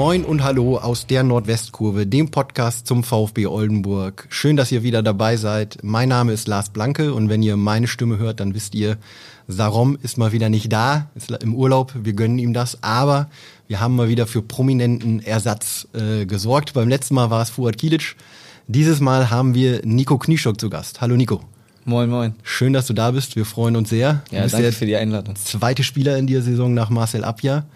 Moin und Hallo aus der Nordwestkurve, dem Podcast zum VfB Oldenburg. Schön, dass ihr wieder dabei seid. Mein Name ist Lars Blanke und wenn ihr meine Stimme hört, dann wisst ihr, Sarom ist mal wieder nicht da, ist im Urlaub, wir gönnen ihm das, aber wir haben mal wieder für prominenten Ersatz äh, gesorgt. Beim letzten Mal war es Fuad Kilic. Dieses Mal haben wir Nico Knieschock zu Gast. Hallo Nico. Moin, moin. Schön, dass du da bist. Wir freuen uns sehr. Ja, danke für die Einladung. Zweite Spieler in dieser Saison nach Marcel Abja.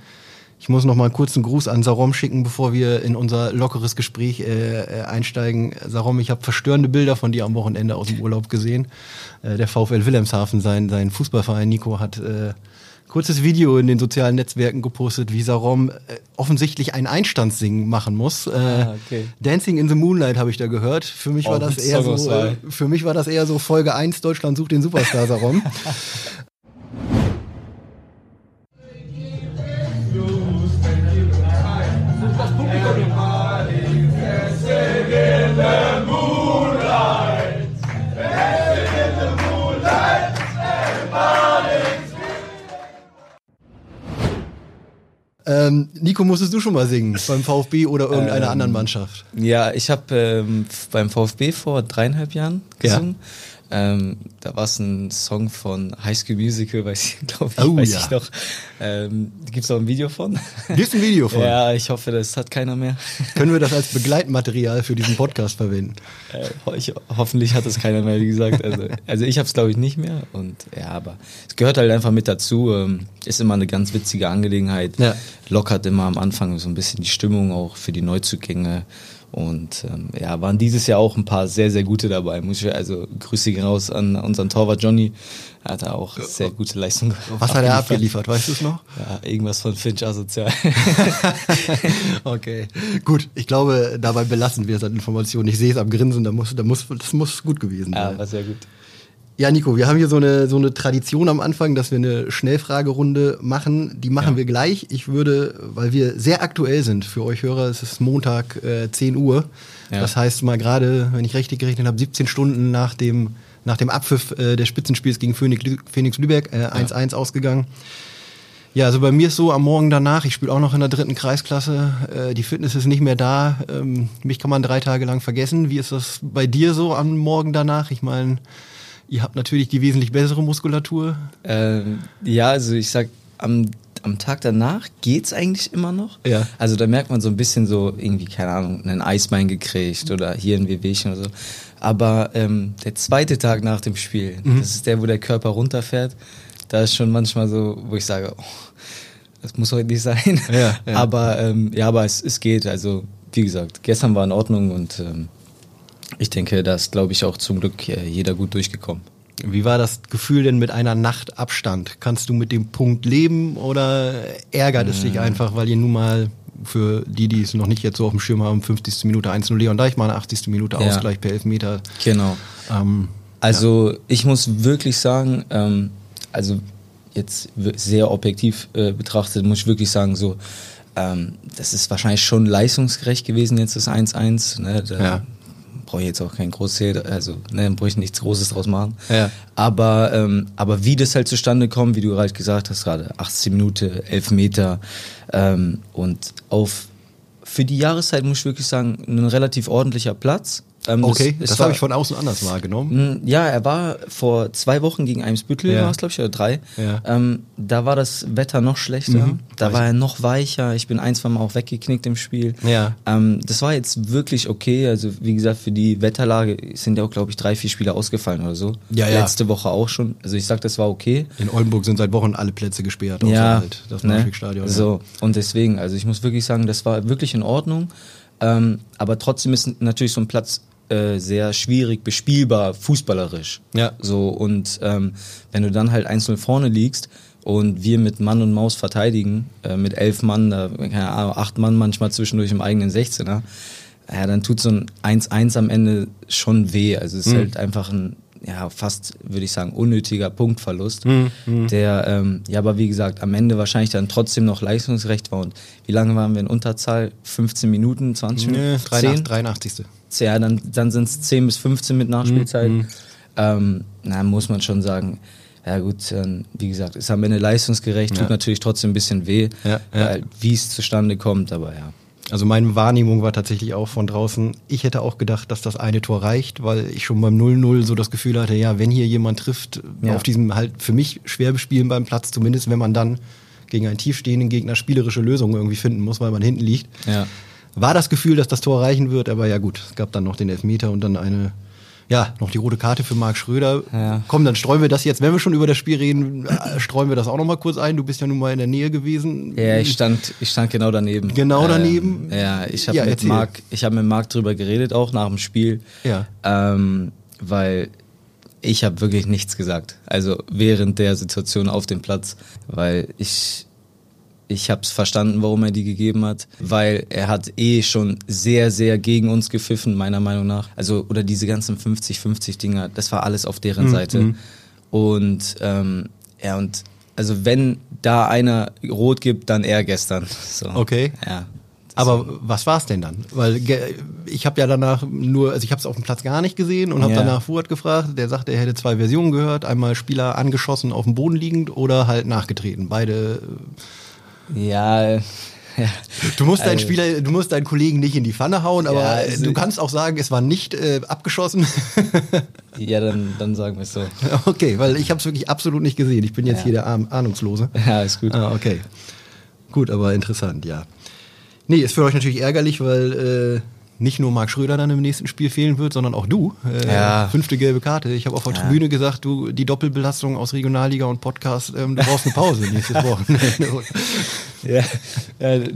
Ich muss noch mal einen kurzen Gruß an Sarom schicken, bevor wir in unser lockeres Gespräch äh, äh einsteigen. Sarom, ich habe verstörende Bilder von dir am Wochenende aus dem Urlaub gesehen. Äh, der VfL Wilhelmshaven, sein, sein Fußballverein Nico, hat äh, kurzes Video in den sozialen Netzwerken gepostet, wie Sarom äh, offensichtlich ein Einstandssingen machen muss. Äh, ah, okay. Dancing in the Moonlight habe ich da gehört. Für mich oh, war das eher so, äh, für mich war das eher so Folge 1 Deutschland sucht den Superstar Sarom. Ähm, Nico, musstest du schon mal singen beim VfB oder irgendeiner ähm, anderen Mannschaft? Ja, ich habe ähm, beim VfB vor dreieinhalb Jahren gesungen. Ja. Ähm, da war es ein Song von High School Musical, weiß ich, glaube ich, oh, weiß ja. ich noch. Ähm, Gibt es auch ein Video von? Gibt ein Video von? Ja, ich hoffe, das hat keiner mehr. Können wir das als Begleitmaterial für diesen Podcast verwenden? Äh, ich, hoffentlich hat es keiner mehr, wie gesagt. Also, also ich habe es, glaube ich, nicht mehr. Und ja, aber es gehört halt einfach mit dazu. Ähm, ist immer eine ganz witzige Angelegenheit. Ja. Lockert immer am Anfang so ein bisschen die Stimmung auch für die Neuzugänge. Und ähm, ja, waren dieses Jahr auch ein paar sehr, sehr gute dabei. Muss ich, also Grüße gehen raus an unseren Torwart Johnny. Er hat auch sehr gute Leistung Was hat er abgeliefert, weißt du es noch? Ja, irgendwas von Finch asozial. okay, gut. Ich glaube, dabei belassen wir es an Informationen. Ich sehe es am Grinsen, da muss, da muss, das muss gut gewesen sein. Ja, war sehr gut. Ja, Nico, wir haben hier so eine, so eine Tradition am Anfang, dass wir eine Schnellfragerunde machen. Die machen ja. wir gleich. Ich würde, weil wir sehr aktuell sind für euch Hörer, es ist Montag äh, 10 Uhr. Ja. Das heißt mal gerade, wenn ich richtig gerechnet habe, 17 Stunden nach dem, nach dem Abpfiff äh, des Spitzenspiels gegen Phoenix, Phoenix Lübeck 1-1 äh, ja. ausgegangen. Ja, also bei mir ist so am Morgen danach, ich spiele auch noch in der dritten Kreisklasse, äh, die Fitness ist nicht mehr da, ähm, mich kann man drei Tage lang vergessen. Wie ist das bei dir so am Morgen danach? Ich meine, Ihr habt natürlich die wesentlich bessere Muskulatur. Ähm, ja, also ich sag, am, am Tag danach geht's eigentlich immer noch. Ja. Also da merkt man so ein bisschen so irgendwie, keine Ahnung, einen Eisbein gekriegt oder hier ein Wehwehchen oder so. Aber ähm, der zweite Tag nach dem Spiel, mhm. das ist der, wo der Körper runterfährt. Da ist schon manchmal so, wo ich sage, oh, das muss heute nicht sein. Ja, ja. Aber ähm, ja, aber es, es geht. Also wie gesagt, gestern war in Ordnung und ähm, ich denke, da ist, glaube ich, auch zum Glück äh, jeder gut durchgekommen. Wie war das Gefühl denn mit einer Nacht Abstand? Kannst du mit dem Punkt leben oder ärgert es dich mm. einfach, weil ihr nun mal für die, die es noch nicht jetzt so auf dem Schirm haben, 50. Minute 1-0 Leon Deichmann, 80. Minute ja. Ausgleich per Elfmeter. Genau. Ähm, also ja. ich muss wirklich sagen, ähm, also jetzt sehr objektiv äh, betrachtet, muss ich wirklich sagen, so ähm, das ist wahrscheinlich schon leistungsgerecht gewesen, jetzt das 1-1. Ne? Da, ja brauche ich jetzt auch kein großes, also ne, brauche ich nichts Großes draus machen. Ja. Aber, ähm, aber wie das halt zustande kommt, wie du gerade gesagt hast, gerade 18 Minuten, 11 Meter ähm, und auf für die Jahreszeit muss ich wirklich sagen, ein relativ ordentlicher Platz. Ähm, okay, das, das habe ich von außen anders wahrgenommen. Hm, ja, er war vor zwei Wochen gegen Eimsbüttel, ja. war es glaube ich, oder drei. Ja. Ähm, da war das Wetter noch schlechter, mhm. da war er noch weicher. Ich bin ein, zwei Mal auch weggeknickt im Spiel. Ja. Ähm, das war jetzt wirklich okay. Also wie gesagt, für die Wetterlage sind ja auch, glaube ich, drei, vier Spiele ausgefallen oder so. Ja, ja. Letzte Woche auch schon. Also ich sag, das war okay. In Oldenburg sind seit Wochen alle Plätze gesperrt. Ja, halt das ne? Stadion. So, und deswegen, also ich muss wirklich sagen, das war wirklich in Ordnung. Ähm, aber trotzdem ist natürlich so ein Platz äh, sehr schwierig bespielbar, fußballerisch. Ja. So, und ähm, wenn du dann halt einzeln vorne liegst und wir mit Mann und Maus verteidigen, äh, mit elf Mann, da, keine Ahnung, acht Mann manchmal zwischendurch im eigenen 16er, ja, dann tut so ein 1-1 am Ende schon weh. Also es ist mhm. halt einfach ein, ja, fast, würde ich sagen, unnötiger Punktverlust, mhm. der, ähm, ja, aber wie gesagt, am Ende wahrscheinlich dann trotzdem noch leistungsgerecht war. Und wie lange waren wir in Unterzahl? 15 Minuten, 20 Minuten? Nee, 83. 83 ja, dann, dann sind es 10 bis 15 mit Nachspielzeit. Mhm. Ähm, na, muss man schon sagen, ja gut, ähm, wie gesagt, ist am Ende leistungsgerecht, tut natürlich trotzdem ein bisschen weh, ja, ja. wie es zustande kommt, aber ja. Also meine Wahrnehmung war tatsächlich auch von draußen, ich hätte auch gedacht, dass das eine Tor reicht, weil ich schon beim 0-0 so das Gefühl hatte, ja, wenn hier jemand trifft, ja. auf diesem halt für mich schwer bespielen beim Platz, zumindest wenn man dann gegen einen tiefstehenden Gegner spielerische Lösungen irgendwie finden muss, weil man hinten liegt. Ja. War das Gefühl, dass das Tor reichen wird, aber ja gut, es gab dann noch den Elfmeter und dann eine ja, noch die rote Karte für Marc Schröder. Ja. Komm, dann streuen wir das jetzt, wenn wir schon über das Spiel reden, äh, streuen wir das auch noch mal kurz ein. Du bist ja nun mal in der Nähe gewesen. Ja, ich stand, ich stand genau daneben. Genau daneben. Ähm, ja, ich habe ja, mit Marc, ich habe mit Marc drüber geredet, auch nach dem Spiel. Ja. Ähm, weil ich habe wirklich nichts gesagt. Also während der Situation auf dem Platz, weil ich ich habe es verstanden, warum er die gegeben hat, weil er hat eh schon sehr, sehr gegen uns gepfiffen, meiner Meinung nach. Also, oder diese ganzen 50-50 Dinger, das war alles auf deren mhm. Seite. Und ähm, ja, und also wenn da einer rot gibt, dann er gestern. So. Okay. Ja. Aber was war es denn dann? Weil ich habe ja danach nur, also ich habe es auf dem Platz gar nicht gesehen und habe ja. danach Fuhrt gefragt. Der sagte, er hätte zwei Versionen gehört: einmal Spieler angeschossen auf dem Boden liegend oder halt nachgetreten. Beide ja, ja. Du musst deinen also, Spieler, du musst deinen Kollegen nicht in die Pfanne hauen, aber ja, also, du kannst auch sagen, es war nicht äh, abgeschossen. ja, dann, dann sagen wir es so. Okay, weil ich habe es wirklich absolut nicht gesehen. Ich bin jetzt ja. hier der Ahnungslose. Ja, ist gut. Ah, okay. Gut, aber interessant, ja. Nee, ist für euch natürlich ärgerlich, weil äh, nicht nur Marc Schröder dann im nächsten Spiel fehlen wird, sondern auch du. Äh, ja. Fünfte gelbe Karte. Ich habe auf der ja. Tribüne gesagt, du die Doppelbelastung aus Regionalliga und Podcast, ähm, du brauchst eine Pause nächstes Wochenende. ja, ja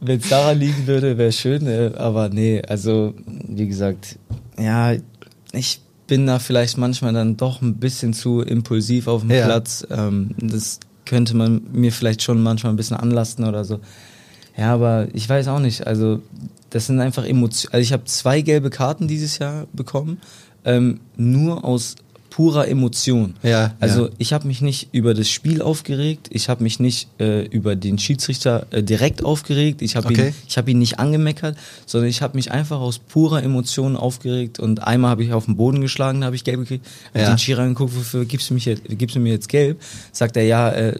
wenn es daran liegen würde, wäre schön. Äh, aber nee, also wie gesagt, ja, ich bin da vielleicht manchmal dann doch ein bisschen zu impulsiv auf dem ja. Platz. Ähm, das könnte man mir vielleicht schon manchmal ein bisschen anlasten oder so. Ja, aber ich weiß auch nicht. Also das sind einfach Emotionen. Also ich habe zwei gelbe Karten dieses Jahr bekommen, ähm, nur aus purer Emotion. Ja, also ja. ich habe mich nicht über das Spiel aufgeregt, ich habe mich nicht äh, über den Schiedsrichter äh, direkt aufgeregt, ich habe okay. ihn, ich hab ihn nicht angemeckert, sondern ich habe mich einfach aus purer Emotion aufgeregt und einmal habe ich auf den Boden geschlagen, da habe ich gelb gekriegt, ja. den Schiri angeguckt, wofür gibst du, mich jetzt, gibst du mir jetzt gelb? Sagt er, ja, äh,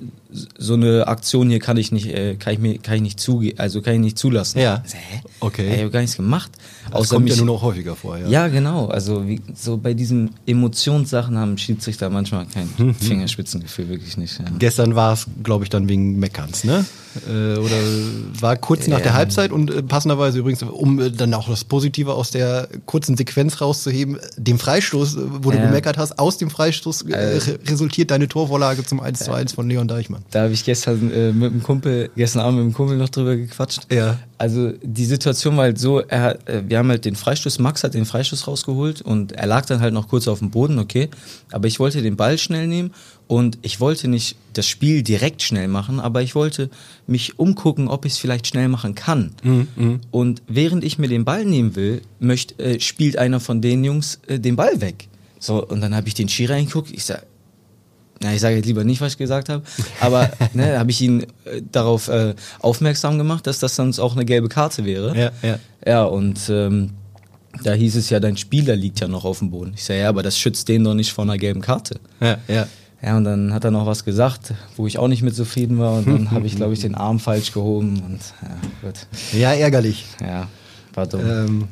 so eine Aktion hier kann ich nicht, äh, kann ich mir, kann ich nicht zuge also kann ich nicht zulassen. Ja. Also, hä? Okay. Ich habe gar nichts gemacht. Das Außer kommt mich, ja nur noch häufiger vor, ja. Ja, genau. Also wie, so bei diesen Emotionssachen haben Schiedsrichter manchmal kein. Fingerspitzengefühl, wirklich nicht. Ja. Gestern war es, glaube ich, dann wegen Meckerns, ne? Äh, oder war kurz nach der Halbzeit und äh, passenderweise übrigens, um äh, dann auch das Positive aus der kurzen Sequenz rauszuheben, dem Freistoß, wo du gemeckert hast, aus dem Freistoß re resultiert deine Torvorlage zum 1 zu 1 von Leon Deichmann. Da habe ich gestern äh, mit dem Kumpel, gestern Abend mit dem Kumpel noch drüber gequatscht. Ja. Also die Situation war halt so, er, wir haben halt den Freistoß, Max hat den Freistoß rausgeholt und er lag dann halt noch kurz auf dem Boden, okay. Aber ich wollte den Ball schnell nehmen und ich wollte nicht das Spiel direkt schnell machen, aber ich wollte mich umgucken, ob ich es vielleicht schnell machen kann. Mhm, mh. Und während ich mir den Ball nehmen will, möcht, äh, spielt einer von den Jungs äh, den Ball weg. So, und dann habe ich den Ski reingeguckt. Ich sag, na, ich sage jetzt lieber nicht, was ich gesagt habe, aber ne, habe ich ihn äh, darauf äh, aufmerksam gemacht, dass das sonst auch eine gelbe Karte wäre. Ja, ja. Ja, und ähm, da hieß es ja, dein Spieler liegt ja noch auf dem Boden. Ich sage, ja, aber das schützt den doch nicht vor einer gelben Karte. Ja, ja. Ja, und dann hat er noch was gesagt, wo ich auch nicht mit zufrieden war. Und dann habe ich, glaube ich, den Arm falsch gehoben. Und ja, gut. Ja, ärgerlich. Ja, war dumm. Ähm,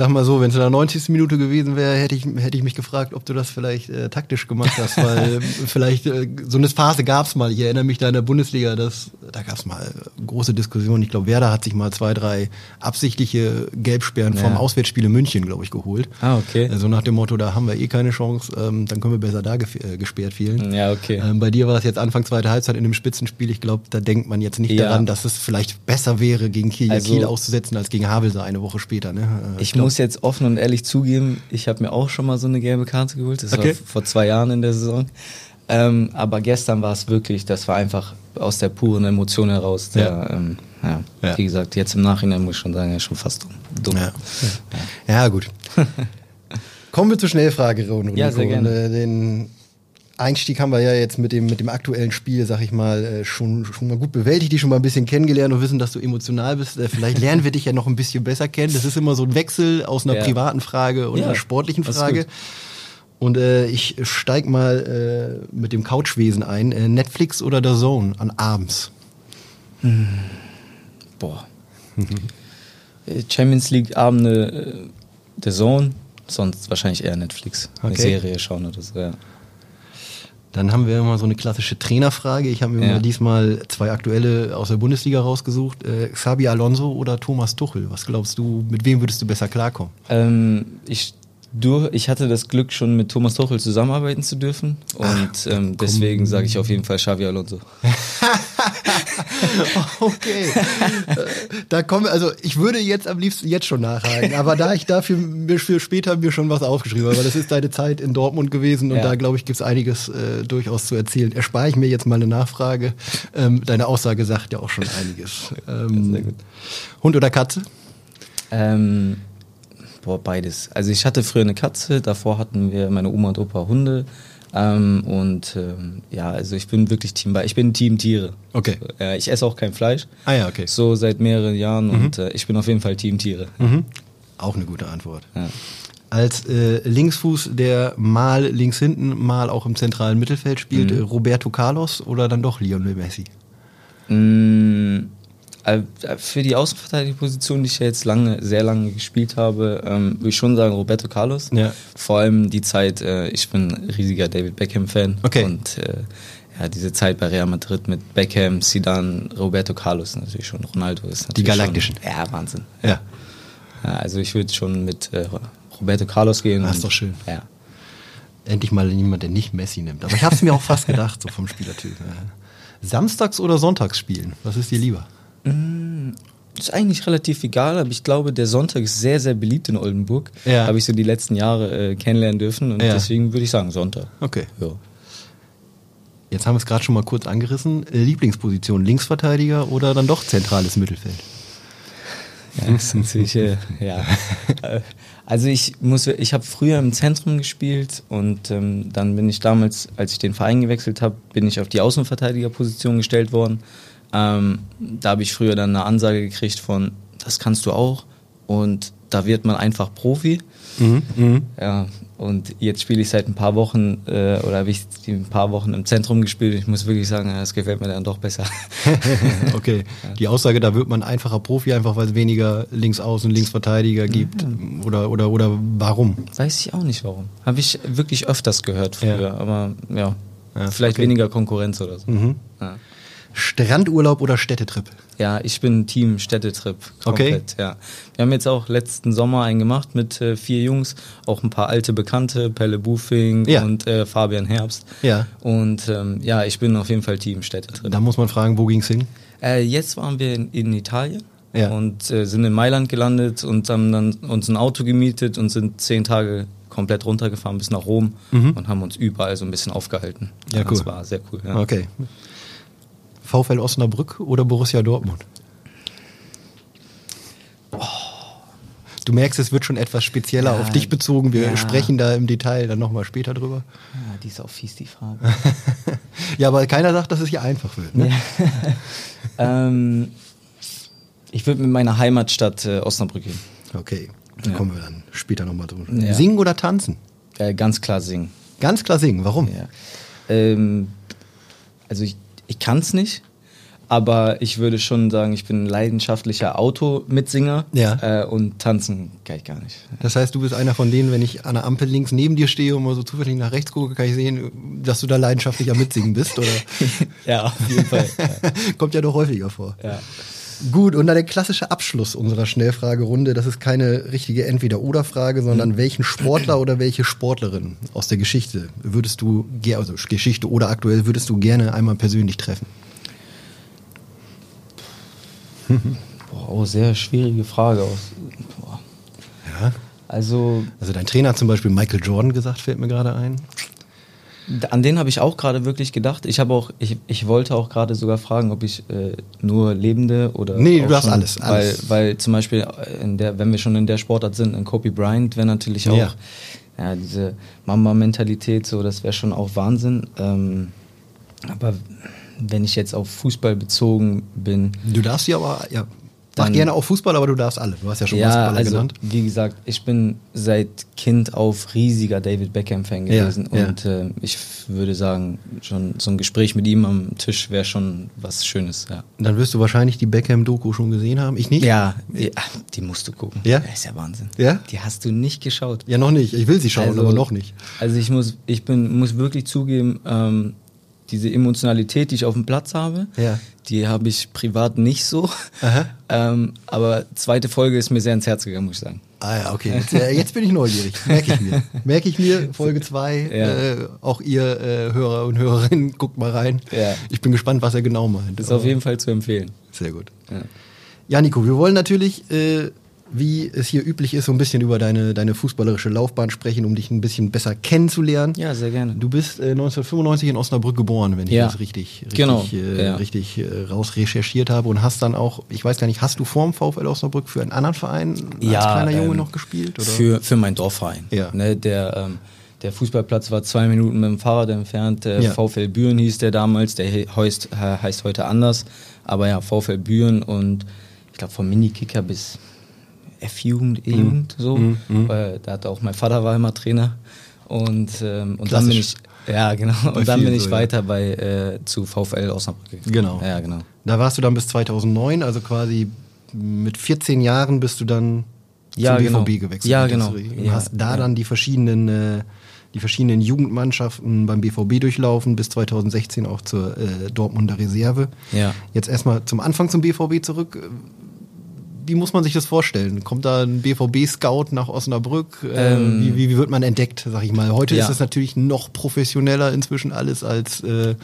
sag mal so, wenn es in der 90. Minute gewesen wäre, hätte ich, hätte ich mich gefragt, ob du das vielleicht äh, taktisch gemacht hast, weil vielleicht äh, so eine Phase gab es mal. Ich erinnere mich da in der Bundesliga, dass, da gab es mal große Diskussionen. Ich glaube, Werder hat sich mal zwei, drei absichtliche Gelbsperren ja. vom Auswärtsspiel in München, glaube ich, geholt. Ah, okay. Also nach dem Motto, da haben wir eh keine Chance, ähm, dann können wir besser da äh, gesperrt fehlen. Ja, okay. Ähm, bei dir war es jetzt Anfang zweiter Halbzeit in dem Spitzenspiel. Ich glaube, da denkt man jetzt nicht ja. daran, dass es vielleicht besser wäre, gegen Kiel, also, Kiel auszusetzen, als gegen Havelse eine Woche später. Ne? Äh, ich, ich muss jetzt offen und ehrlich zugeben, ich habe mir auch schon mal so eine gelbe Karte geholt. Das okay. war vor zwei Jahren in der Saison. Ähm, aber gestern war es wirklich, das war einfach aus der puren Emotion heraus. Der, ja. Ähm, ja, ja. Wie gesagt, jetzt im Nachhinein muss ich schon sagen, ja, schon fast dumm. Ja, ja. gut. Kommen wir zur Schnellfragerunde. Ja, sehr gerne. Äh, den Einstieg haben wir ja jetzt mit dem, mit dem aktuellen Spiel, sag ich mal, äh, schon, schon mal gut bewältigt, die schon mal ein bisschen kennengelernt und wissen, dass du emotional bist. Äh, vielleicht lernen wir dich ja noch ein bisschen besser kennen. Das ist immer so ein Wechsel aus einer ja. privaten Frage und ja, einer sportlichen Frage. Und äh, ich steig mal äh, mit dem Couchwesen ein. Äh, Netflix oder der Zone an abends? Hm. Boah. Champions League Abende äh, der Zone, sonst wahrscheinlich eher Netflix. Okay. Eine Serie schauen oder so, ja. Dann haben wir immer so eine klassische Trainerfrage. Ich habe mir ja. diesmal zwei aktuelle aus der Bundesliga rausgesucht. Äh, Xabi Alonso oder Thomas Tuchel? Was glaubst du, mit wem würdest du besser klarkommen? Ähm, ich du, ich hatte das Glück, schon mit Thomas Tuchel zusammenarbeiten zu dürfen. Und Ach, ähm, deswegen sage ich auf jeden Fall Xavi Alonso. okay. da kommen, also ich würde jetzt am liebsten jetzt schon nachhaken, aber da ich dafür mir für später mir schon was aufgeschrieben habe, weil das ist deine Zeit in Dortmund gewesen und ja. da glaube ich gibt es einiges äh, durchaus zu erzählen. Erspare ich mir jetzt mal eine Nachfrage. Ähm, deine Aussage sagt ja auch schon einiges. Ähm, Hund oder Katze? Ähm, Boah, beides. Also ich hatte früher eine Katze, davor hatten wir meine Oma und Opa Hunde. Ähm, und ähm, ja, also ich bin wirklich Team, ich bin Team Tiere. Okay. Äh, ich esse auch kein Fleisch. Ah ja, okay. So seit mehreren Jahren mhm. und äh, ich bin auf jeden Fall Team Tiere. Mhm. Auch eine gute Antwort. Ja. Als äh, Linksfuß, der mal links hinten, mal auch im zentralen Mittelfeld spielt, mhm. Roberto Carlos oder dann doch Lionel Messi? Äh, für die Außenverteidigerposition, die ich ja jetzt lange, sehr lange gespielt habe, ähm, würde ich schon sagen Roberto Carlos. Ja. Vor allem die Zeit, äh, ich bin riesiger David Beckham-Fan. Okay. Und äh, ja, diese Zeit bei Real Madrid mit Beckham, Zidane, Roberto Carlos natürlich schon. Ronaldo ist natürlich Die Galaktischen. Schon, ja, Wahnsinn. Ja. ja also ich würde schon mit äh, Roberto Carlos gehen. Das ist doch schön. Ja. Endlich mal jemand, der nicht Messi nimmt. Aber ich habe es mir auch fast gedacht, so vom Spielertyp. Samstags oder Sonntags spielen? Was ist dir lieber? Mm, ist eigentlich relativ egal, aber ich glaube, der Sonntag ist sehr, sehr beliebt in Oldenburg. Ja. Habe ich so die letzten Jahre äh, kennenlernen dürfen und ja. deswegen würde ich sagen Sonntag. Okay. Ja. Jetzt haben wir es gerade schon mal kurz angerissen. Lieblingsposition, Linksverteidiger oder dann doch zentrales Mittelfeld? Ja, das ist natürlich, äh, ja. Also ich muss, ich habe früher im Zentrum gespielt und ähm, dann bin ich damals, als ich den Verein gewechselt habe, bin ich auf die Außenverteidigerposition gestellt worden. Ähm, da habe ich früher dann eine Ansage gekriegt von, das kannst du auch. Und da wird man einfach Profi. Mhm, mh. Ja, und jetzt spiele ich seit ein paar Wochen äh, oder habe ich ein paar Wochen im Zentrum gespielt. Ich muss wirklich sagen, es gefällt mir dann doch besser. okay, die Aussage, da wird man einfacher Profi, einfach weil es weniger Linksaußen, Linksverteidiger gibt. Mhm. Oder, oder, oder warum? Weiß ich auch nicht warum. Habe ich wirklich öfters gehört früher, ja. aber ja, ja vielleicht okay. weniger Konkurrenz oder so. Mhm. Strandurlaub oder Städtetrip? Ja, ich bin Team Städtetrip. Komplett, okay. Ja. Wir haben jetzt auch letzten Sommer einen gemacht mit äh, vier Jungs, auch ein paar alte Bekannte, Pelle Bufing ja. und äh, Fabian Herbst. Ja. Und ähm, ja, ich bin auf jeden Fall Team Städtetrip. Da muss man fragen, wo ging's hin? Äh, jetzt waren wir in, in Italien. Ja. Und äh, sind in Mailand gelandet und haben dann uns ein Auto gemietet und sind zehn Tage komplett runtergefahren bis nach Rom mhm. und haben uns überall so ein bisschen aufgehalten. Ja, cool. Das war sehr cool. Ja. Okay. VfL Osnabrück oder Borussia Dortmund? Oh. Du merkst, es wird schon etwas spezieller ja, auf dich bezogen. Wir ja. sprechen da im Detail dann nochmal später drüber. Ja, die ist auch fies, die Frage. ja, aber keiner sagt, dass es hier einfach wird. Ne? ähm, ich würde mit meiner Heimatstadt äh, Osnabrück gehen. Okay, da kommen wir dann später nochmal drüber. Singen oder tanzen? Äh, ganz klar singen. Ganz klar singen, warum? Ähm, also ich ich kann es nicht, aber ich würde schon sagen, ich bin ein leidenschaftlicher Auto-Mitsinger ja. äh, und tanzen kann ich gar nicht. Das heißt, du bist einer von denen, wenn ich an der Ampel links neben dir stehe und mal so zufällig nach rechts gucke, kann ich sehen, dass du da leidenschaftlicher Mitsingen bist, oder? ja, auf jeden Fall. Ja. Kommt ja doch häufiger vor. Ja. Gut, und dann der klassische Abschluss unserer Schnellfragerunde. Das ist keine richtige Entweder-Oder-Frage, sondern mhm. welchen Sportler oder welche Sportlerin aus der Geschichte würdest du, also Geschichte oder aktuell, würdest du gerne einmal persönlich treffen? Boah, oh, sehr schwierige Frage. Boah. Ja. Also, also dein Trainer hat zum Beispiel Michael Jordan gesagt, fällt mir gerade ein. An den habe ich auch gerade wirklich gedacht. Ich habe auch, ich, ich wollte auch gerade sogar fragen, ob ich äh, nur Lebende oder. Nee, du hast schon, alles, alles. Weil, weil zum Beispiel, in der, wenn wir schon in der Sportart sind, ein Kobe Bryant wäre natürlich auch, ja, ja diese Mama-Mentalität, so, das wäre schon auch Wahnsinn. Ähm, aber wenn ich jetzt auf Fußball bezogen bin. Du darfst ja aber, ja, Mach gerne auch Fußball, aber du darfst alle. Du hast ja schon ja, Fußballer also, genannt. Wie gesagt, ich bin seit Kind auf riesiger David Beckham-Fan gewesen. Ja, und ja. Äh, ich würde sagen, schon so ein Gespräch mit ihm am Tisch wäre schon was Schönes. Ja. Dann wirst du wahrscheinlich die Beckham-Doku schon gesehen haben. Ich nicht? Ja, ja die musst du gucken. Ja? Das ist ja Wahnsinn. Ja? Die hast du nicht geschaut. Ja, noch nicht. Ich will sie schauen, also, aber noch nicht. Also ich muss, ich bin, muss wirklich zugeben, ähm, diese Emotionalität, die ich auf dem Platz habe, ja. die habe ich privat nicht so. Ähm, aber zweite Folge ist mir sehr ins Herz gegangen, muss ich sagen. Ah ja, okay. Jetzt, äh, jetzt bin ich neugierig. Merke ich mir. Merke ich mir, Folge 2. Ja. Äh, auch ihr äh, Hörer und Hörerinnen, guckt mal rein. Ja. Ich bin gespannt, was er genau meint. Ist auf jeden Fall zu empfehlen. Sehr gut. Ja, ja Nico, wir wollen natürlich äh, wie es hier üblich ist, so ein bisschen über deine, deine fußballerische Laufbahn sprechen, um dich ein bisschen besser kennenzulernen. Ja, sehr gerne. Du bist äh, 1995 in Osnabrück geboren, wenn ich ja. das richtig, richtig, genau. äh, ja. richtig äh, raus recherchiert habe und hast dann auch, ich weiß gar nicht, hast du vorm VfL Osnabrück für einen anderen Verein ja, als kleiner Junge ähm, noch gespielt? Oder? Für, für meinen Dorfverein. Ja. Ne, der, ähm, der Fußballplatz war zwei Minuten mit dem Fahrrad entfernt. Äh, ja. VfL Büren hieß der damals, der heißt, heißt heute anders. Aber ja, VfL Büren und ich glaube vom Minikicker bis F-Jugend, E-Jugend, mhm. so. Mhm. Weil da hat auch mein Vater war immer Trainer. Und, ähm, und dann bin ich, ja genau, und dann bin ich so, weiter ja. bei äh, zu VfL Osnabrück. Genau. Ja, genau. Da warst du dann bis 2009, also quasi mit 14 Jahren bist du dann ja, zum genau. BVB gewechselt. Ja, genau. Du ja, hast da ja. dann die verschiedenen äh, die verschiedenen Jugendmannschaften beim BVB durchlaufen, bis 2016 auch zur äh, Dortmunder Reserve. Ja. Jetzt erstmal zum Anfang zum BVB zurück wie muss man sich das vorstellen? Kommt da ein BVB-Scout nach Osnabrück? Äh, ähm, wie, wie, wie, wird man entdeckt, sag ich mal? Heute ja. ist es natürlich noch professioneller inzwischen alles als äh,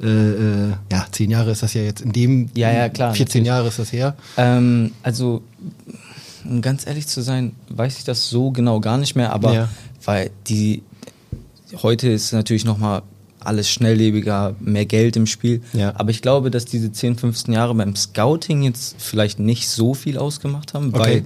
äh, äh, ja, zehn Jahre ist das ja jetzt in dem ja, ja, klar, 14 natürlich. Jahre ist das her. Ähm, also um ganz ehrlich zu sein, weiß ich das so genau gar nicht mehr, aber ja. weil die heute ist natürlich noch mal alles schnelllebiger, mehr Geld im Spiel. Ja. Aber ich glaube, dass diese 10, 15 Jahre beim Scouting jetzt vielleicht nicht so viel ausgemacht haben, okay. weil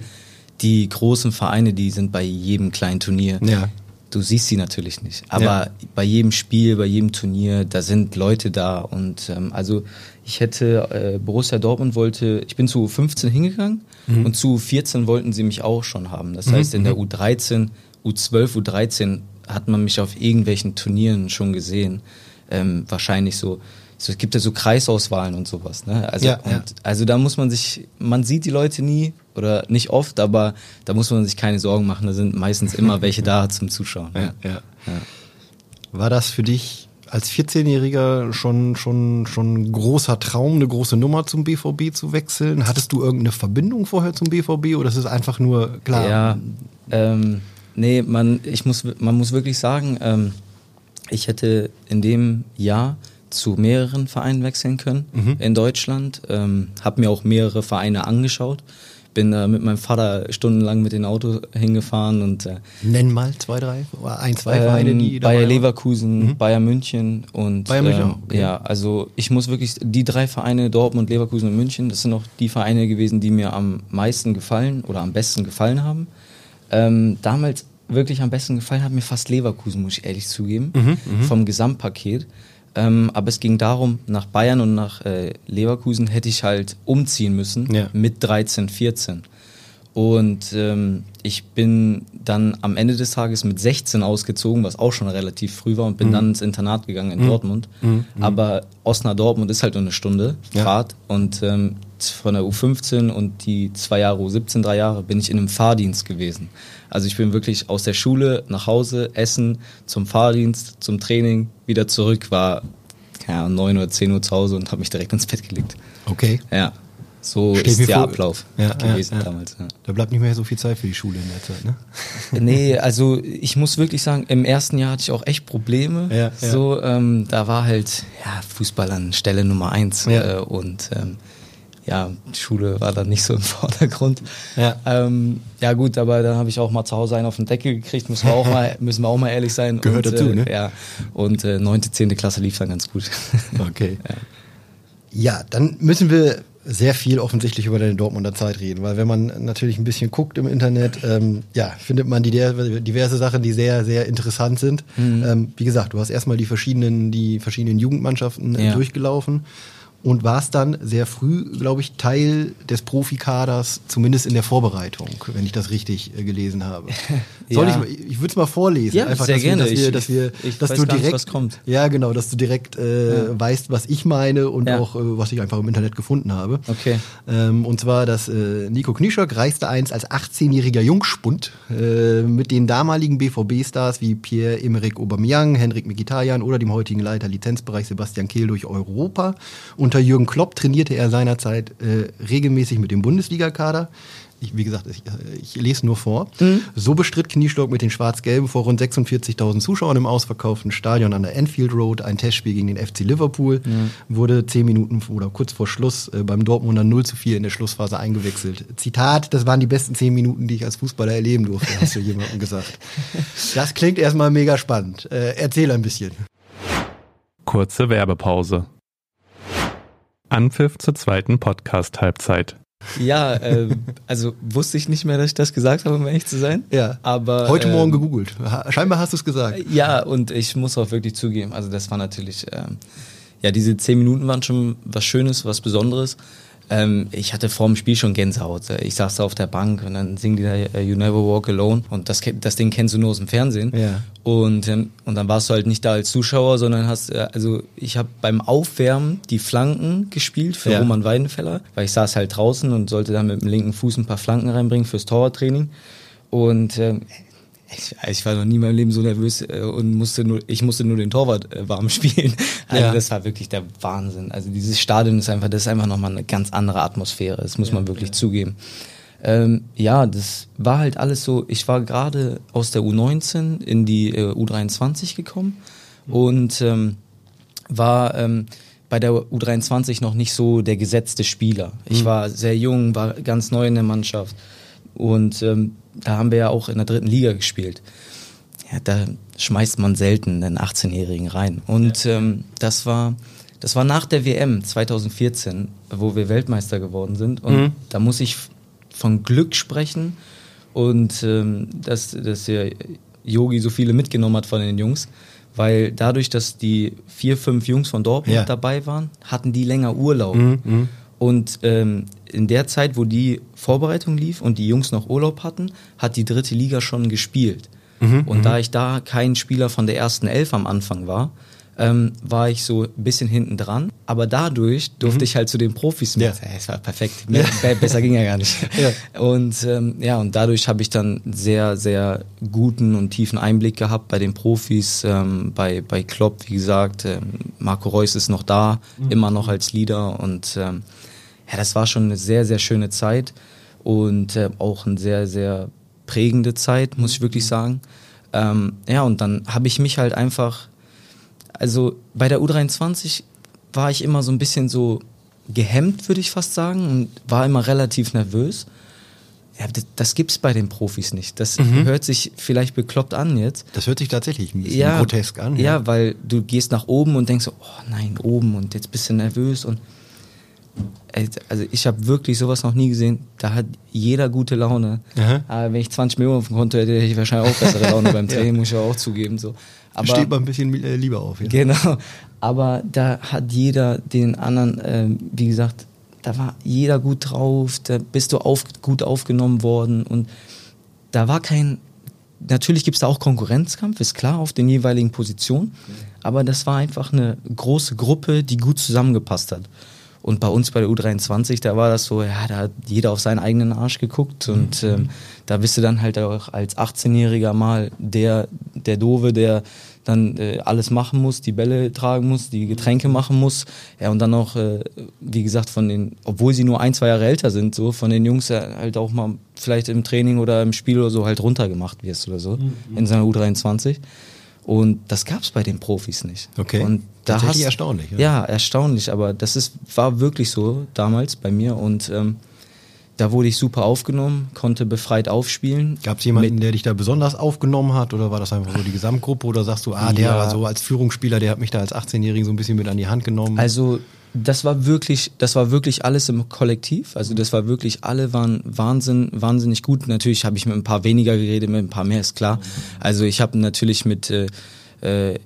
die großen Vereine, die sind bei jedem kleinen Turnier. Ja. Du siehst sie natürlich nicht. Aber ja. bei jedem Spiel, bei jedem Turnier, da sind Leute da. Und ähm, also ich hätte, äh, Borussia Dortmund wollte, ich bin zu 15 hingegangen mhm. und zu 14 wollten sie mich auch schon haben. Das mhm. heißt, in der U13, U12, U13 hat man mich auf irgendwelchen Turnieren schon gesehen. Ähm, wahrscheinlich so, so, es gibt ja so Kreisauswahlen und sowas. Ne? Also, ja, ja. also da muss man sich, man sieht die Leute nie oder nicht oft, aber da muss man sich keine Sorgen machen. Da sind meistens immer welche da zum Zuschauen. Ja, ja. War das für dich als 14-Jähriger schon, schon, schon ein großer Traum, eine große Nummer zum BVB zu wechseln? Hattest du irgendeine Verbindung vorher zum BVB oder ist es einfach nur klar? Ja, ähm, Nee, man, ich muss, man muss wirklich sagen, ähm, ich hätte in dem Jahr zu mehreren Vereinen wechseln können mhm. in Deutschland. Ähm, habe mir auch mehrere Vereine angeschaut. Bin äh, mit meinem Vater stundenlang mit dem Auto hingefahren und äh, Nenn mal zwei, drei oder ein, zwei Vereine, die ähm, Bayer Leverkusen, mhm. Bayern München und Bayern München ähm, okay. ja, also ich muss wirklich die drei Vereine Dortmund, Leverkusen und München, das sind auch die Vereine gewesen, die mir am meisten gefallen oder am besten gefallen haben. Ähm, damals wirklich am besten gefallen hat mir fast Leverkusen, muss ich ehrlich zugeben, mhm, mhm, vom Gesamtpaket. Ähm, aber es ging darum, nach Bayern und nach äh, Leverkusen hätte ich halt umziehen müssen ja. mit 13, 14. Und ähm, ich bin dann am Ende des Tages mit 16 ausgezogen, was auch schon relativ früh war, und bin mhm. dann ins Internat gegangen in mhm. Dortmund. Mhm. Aber Osnabrück-Dortmund ist halt nur eine Stunde ja. Fahrt. Und ähm, von der U15 und die zwei Jahre U17, drei Jahre, bin ich in einem Fahrdienst gewesen. Also ich bin wirklich aus der Schule nach Hause, Essen, zum Fahrdienst, zum Training, wieder zurück, war ja, 9 oder 10 Uhr zu Hause und habe mich direkt ins Bett gelegt. Okay. Ja. So Steht ist der vor, Ablauf ja, gewesen ja, ja. damals. Da bleibt nicht mehr so viel Zeit für die Schule in der Zeit, ne? nee, also ich muss wirklich sagen, im ersten Jahr hatte ich auch echt Probleme. So, ähm, da war halt ja, Fußball an Stelle Nummer eins. Äh, und ähm, ja, die Schule war dann nicht so im Vordergrund. Ja, ähm, ja gut, aber dann habe ich auch mal zu Hause einen auf den Deckel gekriegt, müssen wir auch mal, müssen wir auch mal ehrlich sein. Gehört und, dazu, äh, ne? Ja, und äh, 9., 10. Klasse lief dann ganz gut. Okay. Ja. ja, dann müssen wir sehr viel offensichtlich über deine Dortmunder Zeit reden, weil wenn man natürlich ein bisschen guckt im Internet, ähm, ja, findet man die diverse Sachen, die sehr, sehr interessant sind. Mhm. Ähm, wie gesagt, du hast erstmal die verschiedenen, die verschiedenen Jugendmannschaften äh, Ja. durchgelaufen und warst dann sehr früh, glaube ich, Teil des Profikaders, zumindest in der Vorbereitung, wenn ich das richtig äh, gelesen habe. Soll ja. ich, ich würde es mal vorlesen, ja, einfach, sehr dass gerne. Wir, dass wir, dass wir, ich dass du direkt, nicht, was kommt. ja genau, dass du direkt äh, ja. weißt, was ich meine und auch äh, was ich einfach im Internet gefunden habe. Okay. Ähm, und zwar, dass äh, Nico Knischok reiste einst als 18-jähriger Jungspund äh, mit den damaligen BVB-Stars wie Pierre-Emerick Aubameyang, Henrik Mkhitaryan oder dem heutigen Leiter Lizenzbereich Sebastian Kehl durch Europa. Unter Jürgen Klopp trainierte er seinerzeit äh, regelmäßig mit dem Bundesligakader. Ich, wie gesagt, ich, ich, lese nur vor. Mhm. So bestritt Kniestock mit den Schwarz-Gelben vor rund 46.000 Zuschauern im ausverkauften Stadion an der Enfield Road ein Testspiel gegen den FC Liverpool. Mhm. Wurde zehn Minuten oder kurz vor Schluss äh, beim Dortmunder 0 zu 4 in der Schlussphase eingewechselt. Zitat, das waren die besten zehn Minuten, die ich als Fußballer erleben durfte, hast du jemandem gesagt. Das klingt erstmal mega spannend. Äh, erzähl ein bisschen. Kurze Werbepause. Anpfiff zur zweiten Podcast-Halbzeit. Ja, äh, also wusste ich nicht mehr, dass ich das gesagt habe, um ehrlich zu sein. Ja. Aber heute Morgen ähm, gegoogelt. Scheinbar hast du es gesagt. Ja, und ich muss auch wirklich zugeben, also das war natürlich, ähm, ja, diese zehn Minuten waren schon was Schönes, was Besonderes. Ähm, ich hatte vor dem Spiel schon Gänsehaut. Ich saß da auf der Bank und dann singen die da äh, You Never Walk Alone und das, das Ding kennst du nur aus dem Fernsehen. Ja. Und, ähm, und dann warst du halt nicht da als Zuschauer, sondern hast, äh, also ich habe beim Aufwärmen die Flanken gespielt für ja. Roman Weidenfeller, weil ich saß halt draußen und sollte dann mit dem linken Fuß ein paar Flanken reinbringen fürs Torwarttraining. Und ähm, ich, ich, war noch nie in meinem Leben so nervös äh, und musste nur, ich musste nur den Torwart äh, warm spielen. Also ja. das war wirklich der Wahnsinn. Also dieses Stadion ist einfach, das ist einfach nochmal eine ganz andere Atmosphäre. Das muss ja, man wirklich ja. zugeben. Ähm, ja, das war halt alles so. Ich war gerade aus der U19 in die äh, U23 gekommen mhm. und ähm, war ähm, bei der U23 noch nicht so der gesetzte Spieler. Ich mhm. war sehr jung, war ganz neu in der Mannschaft und ähm, da haben wir ja auch in der dritten Liga gespielt. Ja, da schmeißt man selten einen 18-Jährigen rein. Und ähm, das war das war nach der WM 2014, wo wir Weltmeister geworden sind. Und mhm. da muss ich von Glück sprechen und ähm, dass, dass der Yogi so viele mitgenommen hat von den Jungs. Weil dadurch, dass die vier, fünf Jungs von Dortmund ja. dabei waren, hatten die länger Urlaub. Mhm. Und ähm, in der Zeit, wo die Vorbereitung lief und die Jungs noch Urlaub hatten, hat die dritte Liga schon gespielt. Mhm, und da mhm. ich da kein Spieler von der ersten Elf am Anfang war, ähm, war ich so ein bisschen hinten dran. Aber dadurch durfte mhm. ich halt zu den Profis mit. Ja. Es war perfekt. Mehr, besser ging ja gar nicht. Ja. Und ähm, ja, und dadurch habe ich dann sehr, sehr guten und tiefen Einblick gehabt bei den Profis, ähm, bei, bei Klopp, wie gesagt. Ähm, Marco Reus ist noch da, mhm. immer noch als Leader. Und ähm, ja, das war schon eine sehr, sehr schöne Zeit und äh, auch eine sehr, sehr prägende Zeit, muss ich wirklich mhm. sagen. Ähm, ja, und dann habe ich mich halt einfach also bei der U23 war ich immer so ein bisschen so gehemmt, würde ich fast sagen, und war immer relativ nervös. Ja, das, das gibt's bei den Profis nicht. Das mhm. hört sich vielleicht bekloppt an jetzt. Das hört sich tatsächlich ein bisschen ja, grotesk an. Ja. ja, weil du gehst nach oben und denkst so, oh nein, oben und jetzt bist du nervös und also ich habe wirklich sowas noch nie gesehen. Da hat jeder gute Laune. Aber wenn ich 20 Millionen auf dem Konto hätte, hätte ich wahrscheinlich auch bessere Laune beim Training, ja. muss ich auch zugeben. So. Aber, Steht man ein bisschen äh, lieber auf. Ja. Genau. Aber da hat jeder den anderen, äh, wie gesagt, da war jeder gut drauf, da bist du auf, gut aufgenommen worden und da war kein, natürlich gibt es da auch Konkurrenzkampf, ist klar, auf den jeweiligen Positionen, aber das war einfach eine große Gruppe, die gut zusammengepasst hat. Und bei uns bei der U23, da war das so, ja, da hat jeder auf seinen eigenen Arsch geguckt und mhm. ähm, da bist du dann halt auch als 18-Jähriger mal der, der Dove, der dann äh, alles machen muss, die Bälle tragen muss, die Getränke machen muss. Ja, und dann auch, äh, wie gesagt, von den, obwohl sie nur ein, zwei Jahre älter sind, so von den Jungs halt auch mal vielleicht im Training oder im Spiel oder so halt runtergemacht wirst oder so mhm. in seiner U23. Und das gab es bei den Profis nicht. Okay. Und da Tatsächlich hast, erstaunlich. Ja. ja. erstaunlich, aber das ist, war wirklich so damals bei mir und ähm, da wurde ich super aufgenommen, konnte befreit aufspielen. Gab es jemanden, der dich da besonders aufgenommen hat oder war das einfach so die Gesamtgruppe oder sagst du, ah, der ja. war so als Führungsspieler, der hat mich da als 18-Jährigen so ein bisschen mit an die Hand genommen? Also das war wirklich, das war wirklich alles im Kollektiv. Also das war wirklich, alle waren Wahnsinn, wahnsinnig gut. Natürlich habe ich mit ein paar weniger geredet, mit ein paar mehr, ist klar. Also ich habe natürlich mit äh, äh,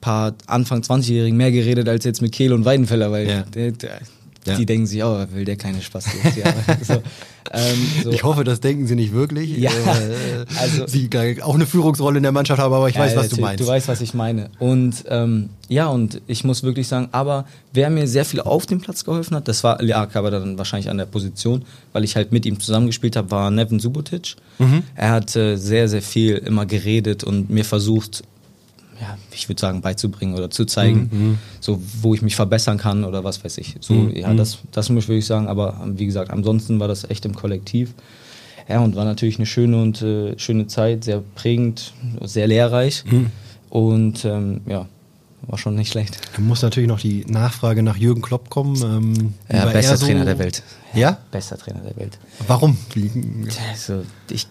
paar Anfang 20-Jährigen mehr geredet als jetzt mit Kehl und Weidenfeller, weil ja. der, der, ja. Die denken sich, oh, will der kleine Spaß ja, so, ähm, so. Ich hoffe, das denken sie nicht wirklich. Ja, äh, also, sie auch eine Führungsrolle in der Mannschaft haben, aber ich weiß, was du meinst. Du weißt, was ich meine. Und ähm, ja, und ich muss wirklich sagen, aber wer mir sehr viel auf dem Platz geholfen hat, das war, lag aber dann wahrscheinlich an der Position, weil ich halt mit ihm zusammengespielt habe, war Nevin Subotic. Mhm. Er hat äh, sehr, sehr viel immer geredet und mir versucht, ja, ich würde sagen, beizubringen oder zu zeigen, mhm, mhm. so wo ich mich verbessern kann oder was weiß ich. So, mhm. ja, das, das muss ich wirklich sagen, aber wie gesagt, ansonsten war das echt im Kollektiv. Ja, und war natürlich eine schöne und äh, schöne Zeit, sehr prägend, sehr lehrreich. Mhm. Und ähm, ja, war schon nicht schlecht. Da muss natürlich noch die Nachfrage nach Jürgen Klopp kommen. Ähm, ja, bester so Trainer der Welt. Ja? Bester Trainer der Welt. Warum? Also, ich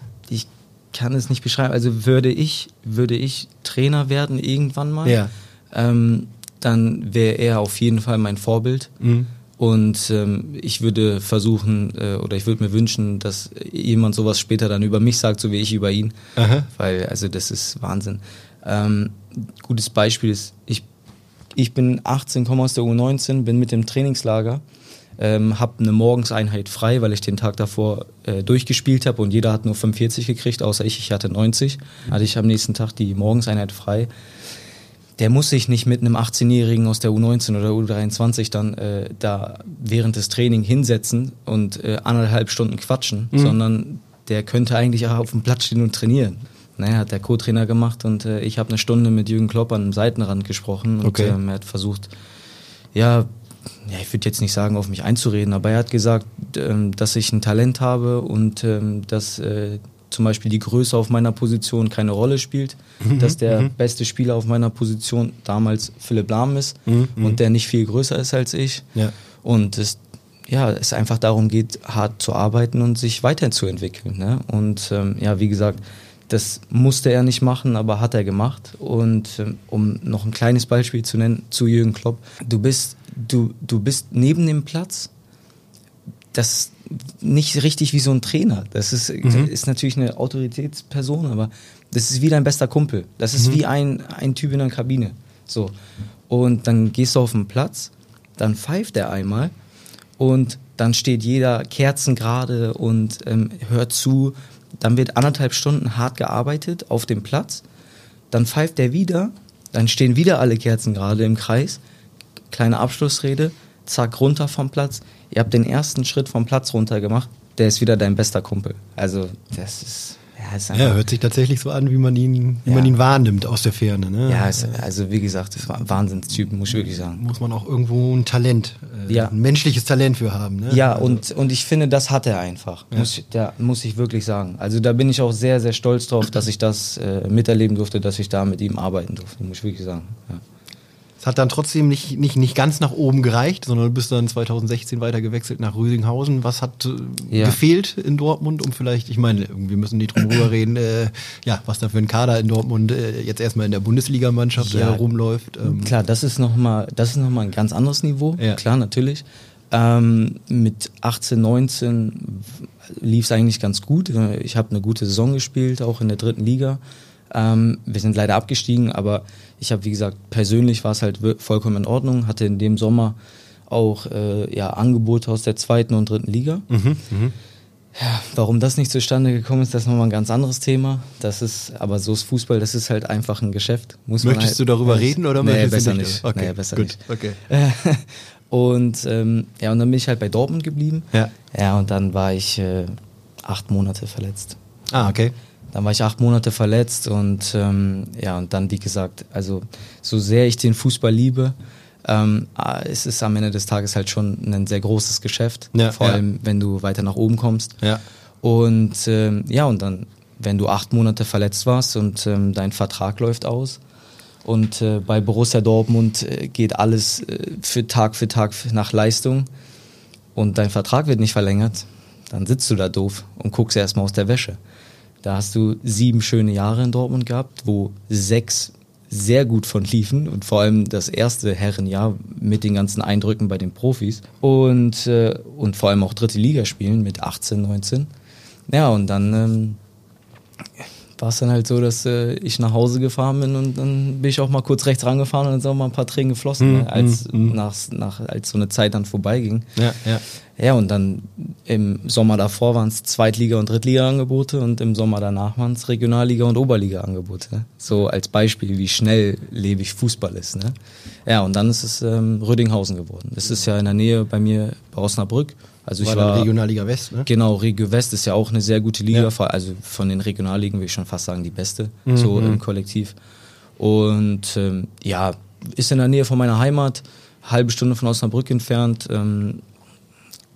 kann es nicht beschreiben. Also würde ich, würde ich Trainer werden irgendwann mal, ja. ähm, dann wäre er auf jeden Fall mein Vorbild. Mhm. Und ähm, ich würde versuchen äh, oder ich würde mir wünschen, dass jemand sowas später dann über mich sagt, so wie ich über ihn. Aha. Weil, also das ist Wahnsinn. Ähm, gutes Beispiel ist, ich, ich bin 18, komme aus der U19, bin mit dem Trainingslager ähm, habe eine Morgenseinheit frei, weil ich den Tag davor äh, durchgespielt habe und jeder hat nur 45 gekriegt, außer ich, ich hatte 90. Hatte ich am nächsten Tag die Morgenseinheit frei. Der muss sich nicht mit einem 18-Jährigen aus der U19 oder U23 dann äh, da während des Trainings hinsetzen und äh, anderthalb Stunden quatschen, mhm. sondern der könnte eigentlich auch auf dem Platz stehen und trainieren. Naja, hat der Co-Trainer gemacht und äh, ich habe eine Stunde mit Jürgen Klopp an einem Seitenrand gesprochen und okay. ähm, er hat versucht, ja, ja, ich würde jetzt nicht sagen, auf mich einzureden, aber er hat gesagt, ähm, dass ich ein Talent habe und ähm, dass äh, zum Beispiel die Größe auf meiner Position keine Rolle spielt, mhm, dass der mhm. beste Spieler auf meiner Position damals Philipp Lahm ist mhm, mhm, und der nicht viel größer ist als ich. Ja. Und es, ja, es einfach darum geht, hart zu arbeiten und sich weiterzuentwickeln. Ne? Und ähm, ja, wie gesagt, das musste er nicht machen, aber hat er gemacht. Und ähm, um noch ein kleines Beispiel zu nennen zu Jürgen Klopp, du bist du, du bist neben dem Platz, das nicht richtig wie so ein Trainer. Das ist, mhm. ist natürlich eine Autoritätsperson, aber das ist wie dein bester Kumpel. Das ist mhm. wie ein, ein Typ in einer Kabine. So. Und dann gehst du auf den Platz, dann pfeift er einmal und dann steht jeder kerzengerade und ähm, hört zu. Dann wird anderthalb Stunden hart gearbeitet auf dem Platz. Dann pfeift er wieder, dann stehen wieder alle Kerzen gerade im Kreis kleine Abschlussrede, zack, runter vom Platz. Ihr habt den ersten Schritt vom Platz runter gemacht, der ist wieder dein bester Kumpel. Also, das ist. Ja, ist ja, hört sich tatsächlich so an, wie man ihn, wie ja. man ihn wahrnimmt aus der Ferne. Ne? Ja, ist, also wie gesagt, das war ein Wahnsinnstyp, muss ich wirklich sagen. Muss man auch irgendwo ein Talent, äh, ja. ein menschliches Talent für haben. Ne? Ja, also. und, und ich finde, das hat er einfach, ja. muss, da, muss ich wirklich sagen. Also da bin ich auch sehr, sehr stolz drauf, dass ich das äh, miterleben durfte, dass ich da mit ihm arbeiten durfte, muss ich wirklich sagen. Ja. Hat dann trotzdem nicht, nicht, nicht ganz nach oben gereicht, sondern du bist dann 2016 weiter gewechselt nach Rüdinghausen. Was hat äh, ja. gefehlt in Dortmund, um vielleicht, ich meine, wir müssen nicht drum rüber reden, äh, ja, was da für ein Kader in Dortmund äh, jetzt erstmal in der Bundesligamannschaft ja, rumläuft. Ähm. Klar, das ist nochmal, das ist nochmal ein ganz anderes Niveau. Ja. Klar, natürlich. Ähm, mit 18, 19 lief es eigentlich ganz gut. Ich habe eine gute Saison gespielt, auch in der dritten Liga. Ähm, wir sind leider abgestiegen, aber ich habe, wie gesagt, persönlich war es halt vollkommen in Ordnung, hatte in dem Sommer auch äh, ja, Angebote aus der zweiten und dritten Liga. Mhm, mh. Ja, warum das nicht zustande gekommen ist, das ist nochmal ein ganz anderes Thema. Das ist, aber so ist Fußball, das ist halt einfach ein Geschäft. Muss möchtest halt, du darüber äh, reden oder nee, besser nicht? nicht. Okay, nee, besser gut. nicht. Okay. und ähm, ja, und dann bin ich halt bei Dortmund geblieben. Ja. Ja, und dann war ich äh, acht Monate verletzt. Ah, okay. Dann war ich acht Monate verletzt und ähm, ja, und dann, wie gesagt, also so sehr ich den Fußball liebe, ähm, ah, es ist am Ende des Tages halt schon ein sehr großes Geschäft, ja, vor allem ja. wenn du weiter nach oben kommst. Ja. Und ähm, ja, und dann, wenn du acht Monate verletzt warst und ähm, dein Vertrag läuft aus und äh, bei Borussia Dortmund äh, geht alles äh, für Tag für Tag nach Leistung und dein Vertrag wird nicht verlängert, dann sitzt du da doof und guckst erstmal aus der Wäsche. Da hast du sieben schöne Jahre in Dortmund gehabt, wo sechs sehr gut von liefen und vor allem das erste Herrenjahr mit den ganzen Eindrücken bei den Profis und, äh, und vor allem auch dritte Liga spielen mit 18, 19. Ja, und dann ähm, war es dann halt so, dass äh, ich nach Hause gefahren bin und dann bin ich auch mal kurz rechts rangefahren und dann sind auch mal ein paar Tränen geflossen, ne, als, mm, nach, nach, als so eine Zeit dann vorbeiging. Ja, ja. Ja, und dann im Sommer davor waren es Zweitliga- und Drittliga-Angebote und im Sommer danach waren es Regionalliga- und Oberliga-Angebote. So als Beispiel, wie schnelllebig Fußball ist. Ne? Ja, und dann ist es ähm, Rödinghausen geworden. Das ist ja in der Nähe bei mir bei Osnabrück. Also war ich war Regionalliga West, ne? Genau, Regio West ist ja auch eine sehr gute Liga, ja. also von den Regionalligen würde ich schon fast sagen die beste, mhm. so im Kollektiv. Und ähm, ja, ist in der Nähe von meiner Heimat, halbe Stunde von Osnabrück entfernt. Ähm,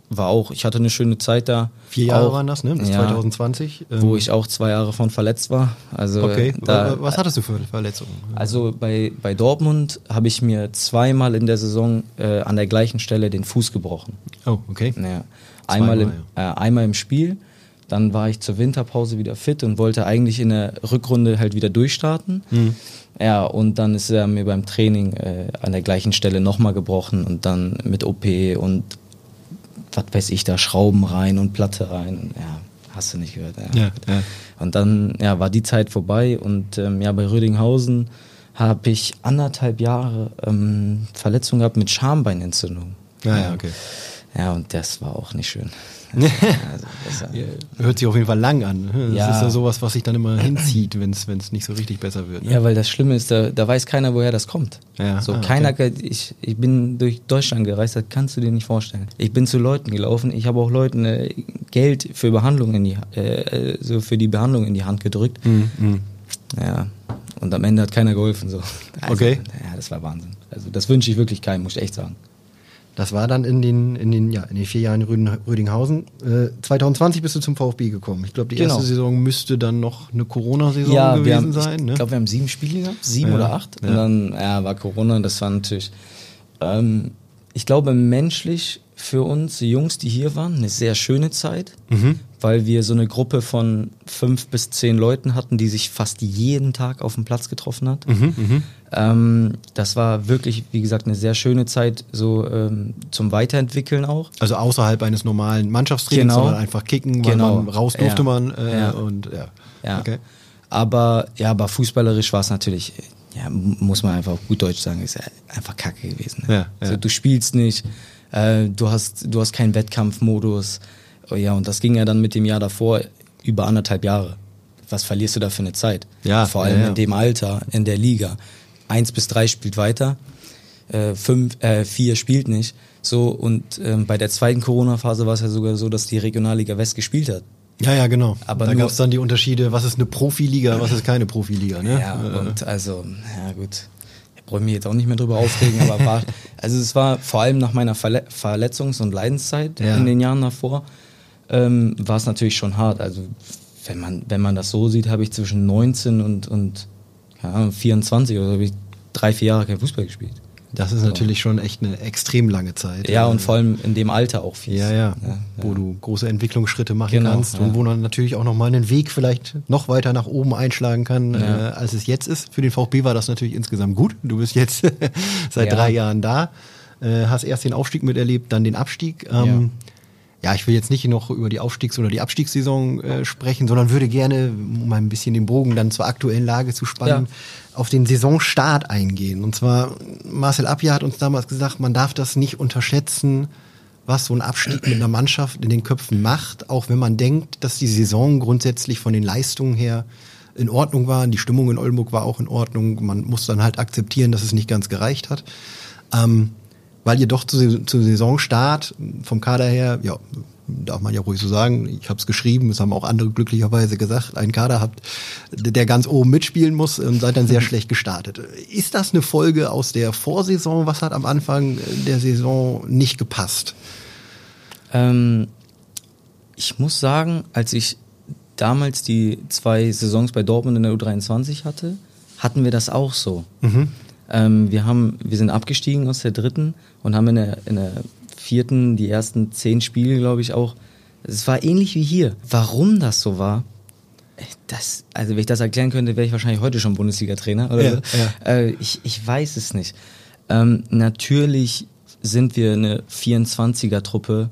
war auch, ich hatte eine schöne Zeit da. Vier Jahre auch, waren das, ne? Bis ja, 2020. Ähm. Wo ich auch zwei Jahre von verletzt war. Also okay, da, was hattest du für Verletzungen? Also bei, bei Dortmund habe ich mir zweimal in der Saison äh, an der gleichen Stelle den Fuß gebrochen. Oh, okay. Ja. Einmal, im, äh, einmal im Spiel, dann war ich zur Winterpause wieder fit und wollte eigentlich in der Rückrunde halt wieder durchstarten. Mhm. Ja, und dann ist er mir beim Training äh, an der gleichen Stelle nochmal gebrochen und dann mit OP und was weiß ich, da Schrauben rein und Platte rein. Ja, hast du nicht gehört. Ja. ja, ja. Und dann ja, war die Zeit vorbei und ähm, ja, bei Rödinghausen habe ich anderthalb Jahre ähm, Verletzung gehabt mit Schambeinentzündung. Ja, ja, okay. Ja, und das war auch nicht schön. Also hört sich auf jeden Fall lang an. Das ja. ist ja sowas, was sich dann immer hinzieht, wenn es nicht so richtig besser wird. Ne? Ja, weil das Schlimme ist, da, da weiß keiner, woher das kommt. Ja. So, ah, keiner, okay. ich, ich bin durch Deutschland gereist, das kannst du dir nicht vorstellen. Ich bin zu Leuten gelaufen, ich habe auch Leuten äh, Geld für Behandlung in die, äh, so für die Behandlung in die Hand gedrückt. Mhm. mhm. Ja. Und am Ende hat keiner geholfen. So. Also, okay. Ja, das war Wahnsinn. Also das wünsche ich wirklich keinem, muss ich echt sagen. Das war dann in den, in den, ja, in den vier Jahren Rüden, Rüdinghausen. Äh, 2020 bist du zum VfB gekommen. Ich glaube, die erste genau. Saison müsste dann noch eine Corona-Saison ja, gewesen haben, sein. Ich ne? glaube, wir haben sieben Spiele gehabt, sieben ja, oder acht. Ja. Und dann ja, war Corona und das war natürlich, ähm, ich glaube, menschlich für uns Jungs, die hier waren, eine sehr schöne Zeit, mhm. Weil wir so eine Gruppe von fünf bis zehn Leuten hatten, die sich fast jeden Tag auf dem Platz getroffen hat. Mhm, mhm. ähm, das war wirklich, wie gesagt, eine sehr schöne Zeit so ähm, zum Weiterentwickeln auch. Also außerhalb eines normalen Mannschaftstrainings, genau. sondern einfach kicken, weil genau. man raus durfte ja. man äh, ja. und ja. ja. Okay. Aber ja, aber fußballerisch war es natürlich, ja, muss man einfach gut Deutsch sagen, ist ja einfach Kacke gewesen. Ne? Ja, also du spielst nicht äh, du, hast, du hast keinen Wettkampfmodus. Oh ja, und das ging ja dann mit dem Jahr davor über anderthalb Jahre. Was verlierst du da für eine Zeit? Ja, Vor allem ja, ja. in dem Alter, in der Liga. Eins bis drei spielt weiter, äh, fünf, äh, vier spielt nicht. So, und ähm, bei der zweiten Corona-Phase war es ja sogar so, dass die Regionalliga West gespielt hat. Ja, ja, genau. Aber da gab es dann die Unterschiede, was ist eine Profiliga, was ist keine Profiliga. Ne? Ja, und also, ja gut brauche ich mich jetzt auch nicht mehr drüber aufregen, aber war, also es war vor allem nach meiner Verle Verletzungs- und Leidenszeit ja. in den Jahren davor, ähm, war es natürlich schon hart. Also wenn man, wenn man das so sieht, habe ich zwischen 19 und, und ja, 24 oder so habe ich drei, vier Jahre kein Fußball gespielt. Das ist natürlich schon echt eine extrem lange Zeit. Ja, und vor allem in dem Alter auch viel. Ja, ja, ja, Wo du große Entwicklungsschritte machen genau, kannst und wo man natürlich auch nochmal einen Weg vielleicht noch weiter nach oben einschlagen kann, äh, als es jetzt ist. Für den VfB war das natürlich insgesamt gut. Du bist jetzt seit drei Jahren da, äh, hast erst den Aufstieg miterlebt, dann den Abstieg. Ähm, ja, ich will jetzt nicht noch über die Aufstiegs- oder die Abstiegssaison äh, sprechen, sondern würde gerne, um ein bisschen den Bogen dann zur aktuellen Lage zu spannen, ja. auf den Saisonstart eingehen. Und zwar, Marcel Abja hat uns damals gesagt, man darf das nicht unterschätzen, was so ein Abstieg mit einer Mannschaft in den Köpfen macht, auch wenn man denkt, dass die Saison grundsätzlich von den Leistungen her in Ordnung war. Die Stimmung in Oldenburg war auch in Ordnung. Man muss dann halt akzeptieren, dass es nicht ganz gereicht hat. Ähm, weil ihr doch zu, zu Saisonstart vom Kader her, ja, darf man ja ruhig so sagen, ich habe es geschrieben, es haben auch andere glücklicherweise gesagt, einen Kader habt, der ganz oben mitspielen muss und seid dann sehr schlecht gestartet. Ist das eine Folge aus der Vorsaison? Was hat am Anfang der Saison nicht gepasst? Ähm, ich muss sagen, als ich damals die zwei Saisons bei Dortmund in der U23 hatte, hatten wir das auch so. Mhm. Ähm, wir, haben, wir sind abgestiegen aus der dritten und haben in der, in der vierten die ersten zehn Spiele, glaube ich, auch. Es war ähnlich wie hier. Warum das so war, das, also wenn ich das erklären könnte, wäre ich wahrscheinlich heute schon Bundesliga-Trainer. Ja, so. ja. Äh, ich, ich weiß es nicht. Ähm, natürlich sind wir eine 24er-Truppe,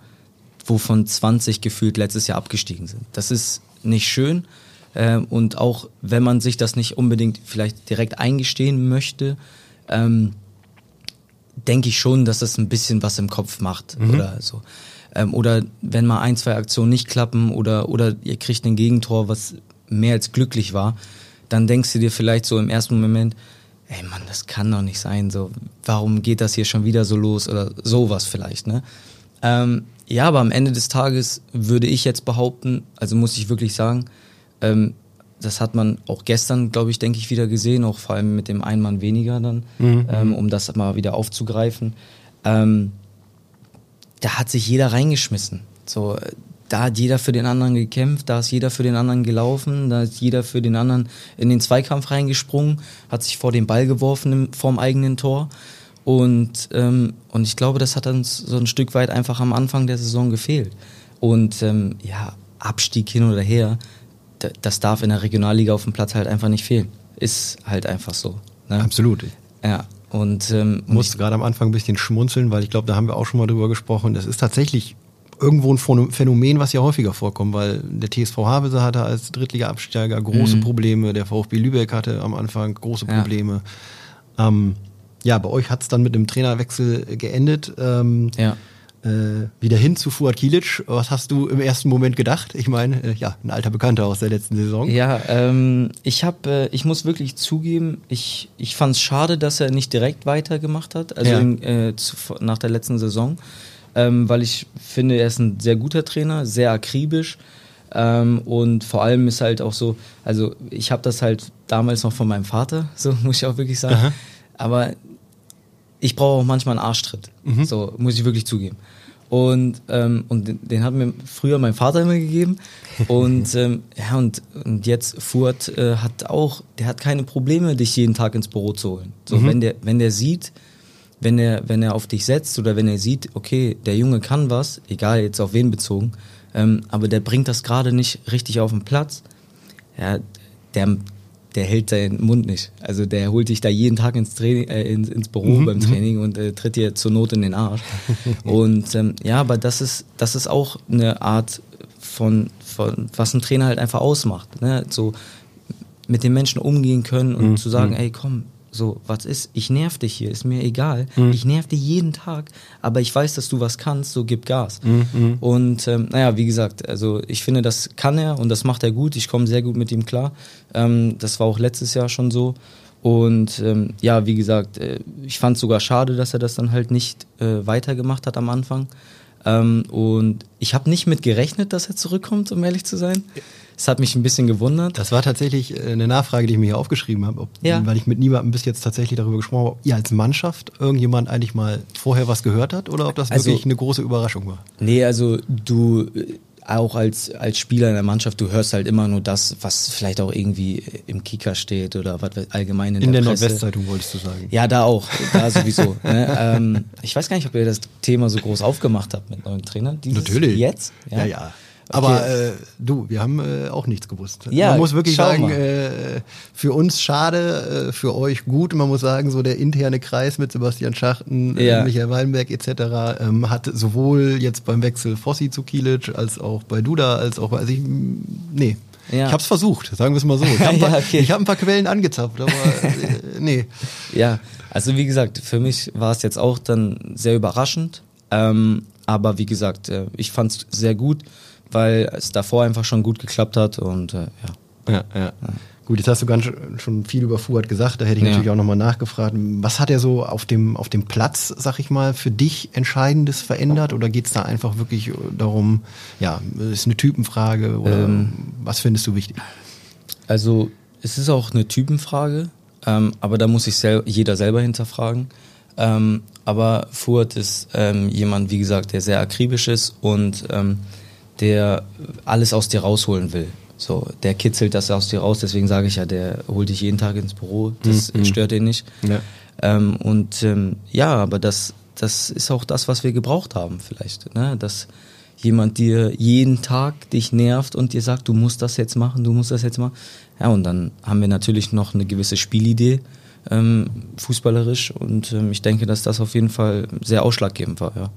wovon 20 gefühlt letztes Jahr abgestiegen sind. Das ist nicht schön. Ähm, und auch wenn man sich das nicht unbedingt vielleicht direkt eingestehen möchte, ähm, denke ich schon, dass das ein bisschen was im Kopf macht mhm. oder so. Ähm, oder wenn mal ein, zwei Aktionen nicht klappen oder, oder ihr kriegt ein Gegentor, was mehr als glücklich war, dann denkst du dir vielleicht so im ersten Moment, ey Mann, das kann doch nicht sein, so, warum geht das hier schon wieder so los oder sowas vielleicht, ne? Ähm, ja, aber am Ende des Tages würde ich jetzt behaupten, also muss ich wirklich sagen, ähm, das hat man auch gestern, glaube ich, denke ich, wieder gesehen, auch vor allem mit dem einen Mann weniger dann, mhm. ähm, um das mal wieder aufzugreifen. Ähm, da hat sich jeder reingeschmissen. So, da hat jeder für den anderen gekämpft, da ist jeder für den anderen gelaufen, da ist jeder für den anderen in den Zweikampf reingesprungen, hat sich vor den Ball geworfen im, vorm eigenen Tor. Und, ähm, und ich glaube, das hat uns so ein Stück weit einfach am Anfang der Saison gefehlt. Und ähm, ja, Abstieg hin oder her, das darf in der Regionalliga auf dem Platz halt einfach nicht fehlen. Ist halt einfach so. Ne? Absolut. Ja. Und ähm, musste gerade am Anfang ein bisschen schmunzeln, weil ich glaube, da haben wir auch schon mal drüber gesprochen. Das ist tatsächlich irgendwo ein Phänomen, was ja häufiger vorkommt, weil der TSV Havelse hatte als Drittliga-Absteiger große mhm. Probleme, der VfB Lübeck hatte am Anfang große Probleme. Ja, ähm, ja bei euch hat es dann mit dem Trainerwechsel geendet. Ähm, ja äh, wieder hin zu Fuad Kilic. Was hast du im ersten Moment gedacht? Ich meine, äh, ja, ein alter Bekannter aus der letzten Saison. Ja, ähm, ich habe, äh, ich muss wirklich zugeben, ich, ich fand es schade, dass er nicht direkt weitergemacht hat, also ja. in, äh, zu, nach der letzten Saison, ähm, weil ich finde, er ist ein sehr guter Trainer, sehr akribisch. Ähm, und vor allem ist halt auch so, also ich habe das halt damals noch von meinem Vater, so muss ich auch wirklich sagen. Aha. Aber ich brauche auch manchmal einen Arschtritt. Mhm. So, muss ich wirklich zugeben. Und, ähm, und den, den hat mir früher mein Vater immer gegeben. Und ähm, ja, und, und jetzt Furt äh, hat auch, der hat keine Probleme, dich jeden Tag ins Büro zu holen. So, mhm. wenn der, wenn der sieht, wenn er, wenn er auf dich setzt oder wenn er sieht, okay, der Junge kann was, egal jetzt auf wen bezogen, ähm, aber der bringt das gerade nicht richtig auf den Platz, ja, der, der hält seinen Mund nicht. Also der holt dich da jeden Tag ins, Training, äh, ins, ins Büro mhm. beim mhm. Training und äh, tritt dir zur Not in den Arsch. und ähm, ja, aber das ist, das ist auch eine Art von, von was ein Trainer halt einfach ausmacht. Ne? So mit den Menschen umgehen können und mhm. zu sagen, mhm. ey komm, so, was ist? Ich nerv dich hier, ist mir egal. Mhm. Ich nerv dich jeden Tag, aber ich weiß, dass du was kannst, so gib Gas. Mhm. mhm. Und ähm, naja, wie gesagt, also ich finde, das kann er und das macht er gut. Ich komme sehr gut mit ihm klar. Ähm, das war auch letztes Jahr schon so. Und ähm, ja, wie gesagt, äh, ich fand es sogar schade, dass er das dann halt nicht äh, weitergemacht hat am Anfang. Ähm, und ich habe nicht mit gerechnet, dass er zurückkommt, um ehrlich zu sein. Das hat mich ein bisschen gewundert. Das war tatsächlich äh, eine Nachfrage, die ich mir hier aufgeschrieben habe, ob, ja. weil ich mit niemandem bis jetzt tatsächlich darüber gesprochen habe, ob ihr als Mannschaft irgendjemand eigentlich mal vorher was gehört hat oder ob das also, wirklich eine große Überraschung war. Nee, also du äh, auch als, als Spieler in der Mannschaft, du hörst halt immer nur das, was vielleicht auch irgendwie im Kicker steht oder was allgemein in, in der, der Nordwestzeitung wolltest du sagen. Ja, da auch, da sowieso. ne? ähm, ich weiß gar nicht, ob ihr das Thema so groß aufgemacht habt mit neuen Trainern. Natürlich. Jetzt? Ja, ja. ja. Aber äh, du, wir haben äh, auch nichts gewusst. Ja, Man muss wirklich sagen, äh, für uns schade, äh, für euch gut. Man muss sagen, so der interne Kreis mit Sebastian Schachten, äh, ja. Michael Weinberg etc. Ähm, hat sowohl jetzt beim Wechsel Fossi zu Kielic als auch bei Duda, als auch bei, also ich, nee, ja. Ich habe es versucht, sagen wir es mal so. Ich habe ja, okay. hab ein paar Quellen angezapft, aber äh, nee. Ja, also wie gesagt, für mich war es jetzt auch dann sehr überraschend. Ähm, aber wie gesagt, ich fand es sehr gut weil es davor einfach schon gut geklappt hat und äh, ja. Ja, ja. ja. Gut, jetzt hast du ganz schon viel über Fuad gesagt, da hätte ich natürlich auch nochmal nachgefragt. Was hat er so auf dem, auf dem Platz, sag ich mal, für dich Entscheidendes verändert? Oder geht es da einfach wirklich darum, ja, ist eine Typenfrage oder ähm, was findest du wichtig? Also, es ist auch eine Typenfrage, ähm, aber da muss sich sel jeder selber hinterfragen. Ähm, aber Fuad ist ähm, jemand, wie gesagt, der sehr akribisch ist und ähm, der alles aus dir rausholen will. So, der kitzelt das aus dir raus, deswegen sage ich ja, der holt dich jeden Tag ins Büro, das mhm. stört ihn nicht. Ja. Ähm, und ähm, ja, aber das, das ist auch das, was wir gebraucht haben, vielleicht. Ne? Dass jemand dir jeden Tag dich nervt und dir sagt, du musst das jetzt machen, du musst das jetzt machen. Ja, und dann haben wir natürlich noch eine gewisse Spielidee, ähm, fußballerisch, und ähm, ich denke, dass das auf jeden Fall sehr ausschlaggebend war, ja.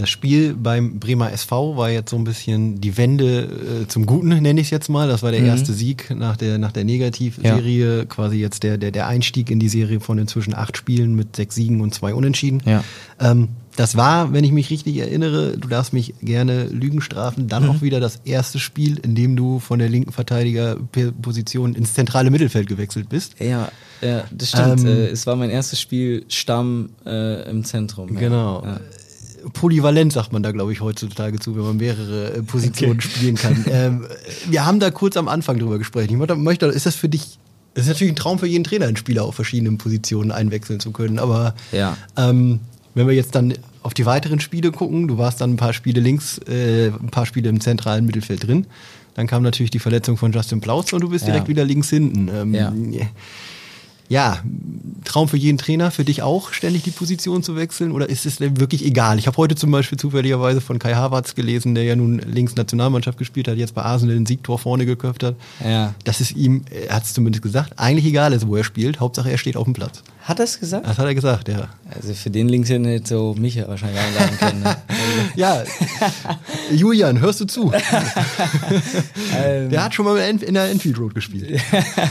Das Spiel beim Bremer SV war jetzt so ein bisschen die Wende äh, zum Guten, nenne ich es jetzt mal. Das war der mhm. erste Sieg nach der, nach der Negativserie. Ja. Quasi jetzt der, der, der Einstieg in die Serie von inzwischen acht Spielen mit sechs Siegen und zwei Unentschieden. Ja. Ähm, das war, wenn ich mich richtig erinnere, du darfst mich gerne Lügen strafen, dann mhm. auch wieder das erste Spiel, in dem du von der linken Verteidigerposition ins zentrale Mittelfeld gewechselt bist. Ja, ja das stimmt. Ähm, äh, es war mein erstes Spiel Stamm äh, im Zentrum. Genau. Ja. Polyvalent sagt man da, glaube ich, heutzutage zu, wenn man mehrere äh, Positionen okay. spielen kann. ähm, wir haben da kurz am Anfang drüber gesprochen. Ich möchte, ist das für dich das ist natürlich ein Traum für jeden Trainer, einen Spieler auf verschiedenen Positionen einwechseln zu können. Aber ja. ähm, wenn wir jetzt dann auf die weiteren Spiele gucken, du warst dann ein paar Spiele links, äh, ein paar Spiele im zentralen Mittelfeld drin. Dann kam natürlich die Verletzung von Justin Plautz und du bist ja. direkt wieder links hinten. Ähm, ja ja, Traum für jeden Trainer, für dich auch, ständig die Position zu wechseln? Oder ist es denn wirklich egal? Ich habe heute zum Beispiel zufälligerweise von Kai Havertz gelesen, der ja nun links Nationalmannschaft gespielt hat, jetzt bei Arsenal den Siegtor vorne geköpft hat. Ja. Dass es ihm, er hat es zumindest gesagt, eigentlich egal ist, wo er spielt. Hauptsache er steht auf dem Platz. Hat er es gesagt? Das hat er gesagt, ja. Also für den links hätte so mich ja wahrscheinlich einladen können. Ne? ja, Julian, hörst du zu? Ähm. der hat schon mal in der Enfield Road gespielt.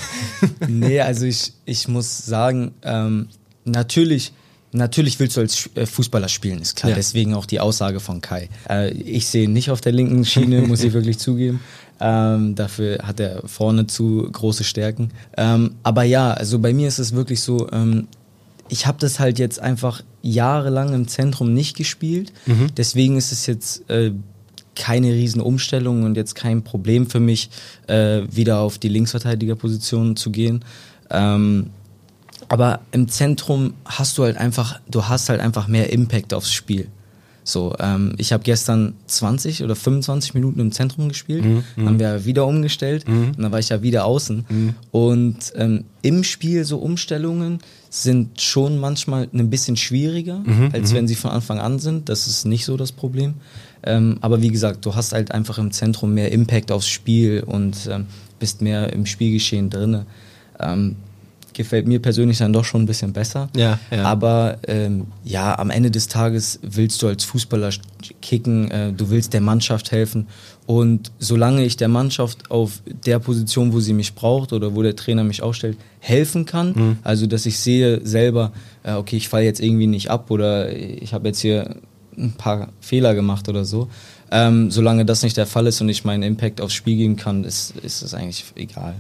nee, also ich, ich muss sagen, ähm, natürlich Natürlich willst du als äh, Fußballer spielen, ist klar. Ja. Deswegen auch die Aussage von Kai. Äh, ich sehe ihn nicht auf der linken Schiene, muss ich wirklich zugeben. Ähm, dafür hat er vorne zu große Stärken. Ähm, aber ja, also bei mir ist es wirklich so, ähm, ich habe das halt jetzt einfach jahrelang im Zentrum nicht gespielt. Mhm. Deswegen ist es jetzt äh, keine Riesenumstellung und jetzt kein Problem für mich, äh, wieder auf die Linksverteidigerposition zu gehen. Ähm, aber im Zentrum hast du halt einfach, du hast halt einfach mehr Impact aufs Spiel. So, ähm, ich habe gestern 20 oder 25 Minuten im Zentrum gespielt, mhm, mhm, haben wir wieder umgestellt mhm. und dann war ich ja wieder außen. Mhm. Und ähm, im Spiel so Umstellungen sind schon manchmal ein bisschen schwieriger, mhm, als mhm. wenn sie von Anfang an sind. Das ist nicht so das Problem. Ähm, aber wie gesagt, du hast halt einfach im Zentrum mehr Impact aufs Spiel und ähm, bist mehr im Spielgeschehen drin. Ähm, gefällt mir persönlich dann doch schon ein bisschen besser. Ja, ja. Aber ähm, ja, am Ende des Tages willst du als Fußballer kicken, äh, du willst der Mannschaft helfen. Und solange ich der Mannschaft auf der Position, wo sie mich braucht oder wo der Trainer mich aufstellt, helfen kann, mhm. also dass ich sehe selber, äh, okay, ich falle jetzt irgendwie nicht ab oder ich habe jetzt hier ein paar Fehler gemacht oder so. Ähm, solange das nicht der Fall ist und ich meinen Impact aufs Spiel geben kann, ist, ist es eigentlich egal.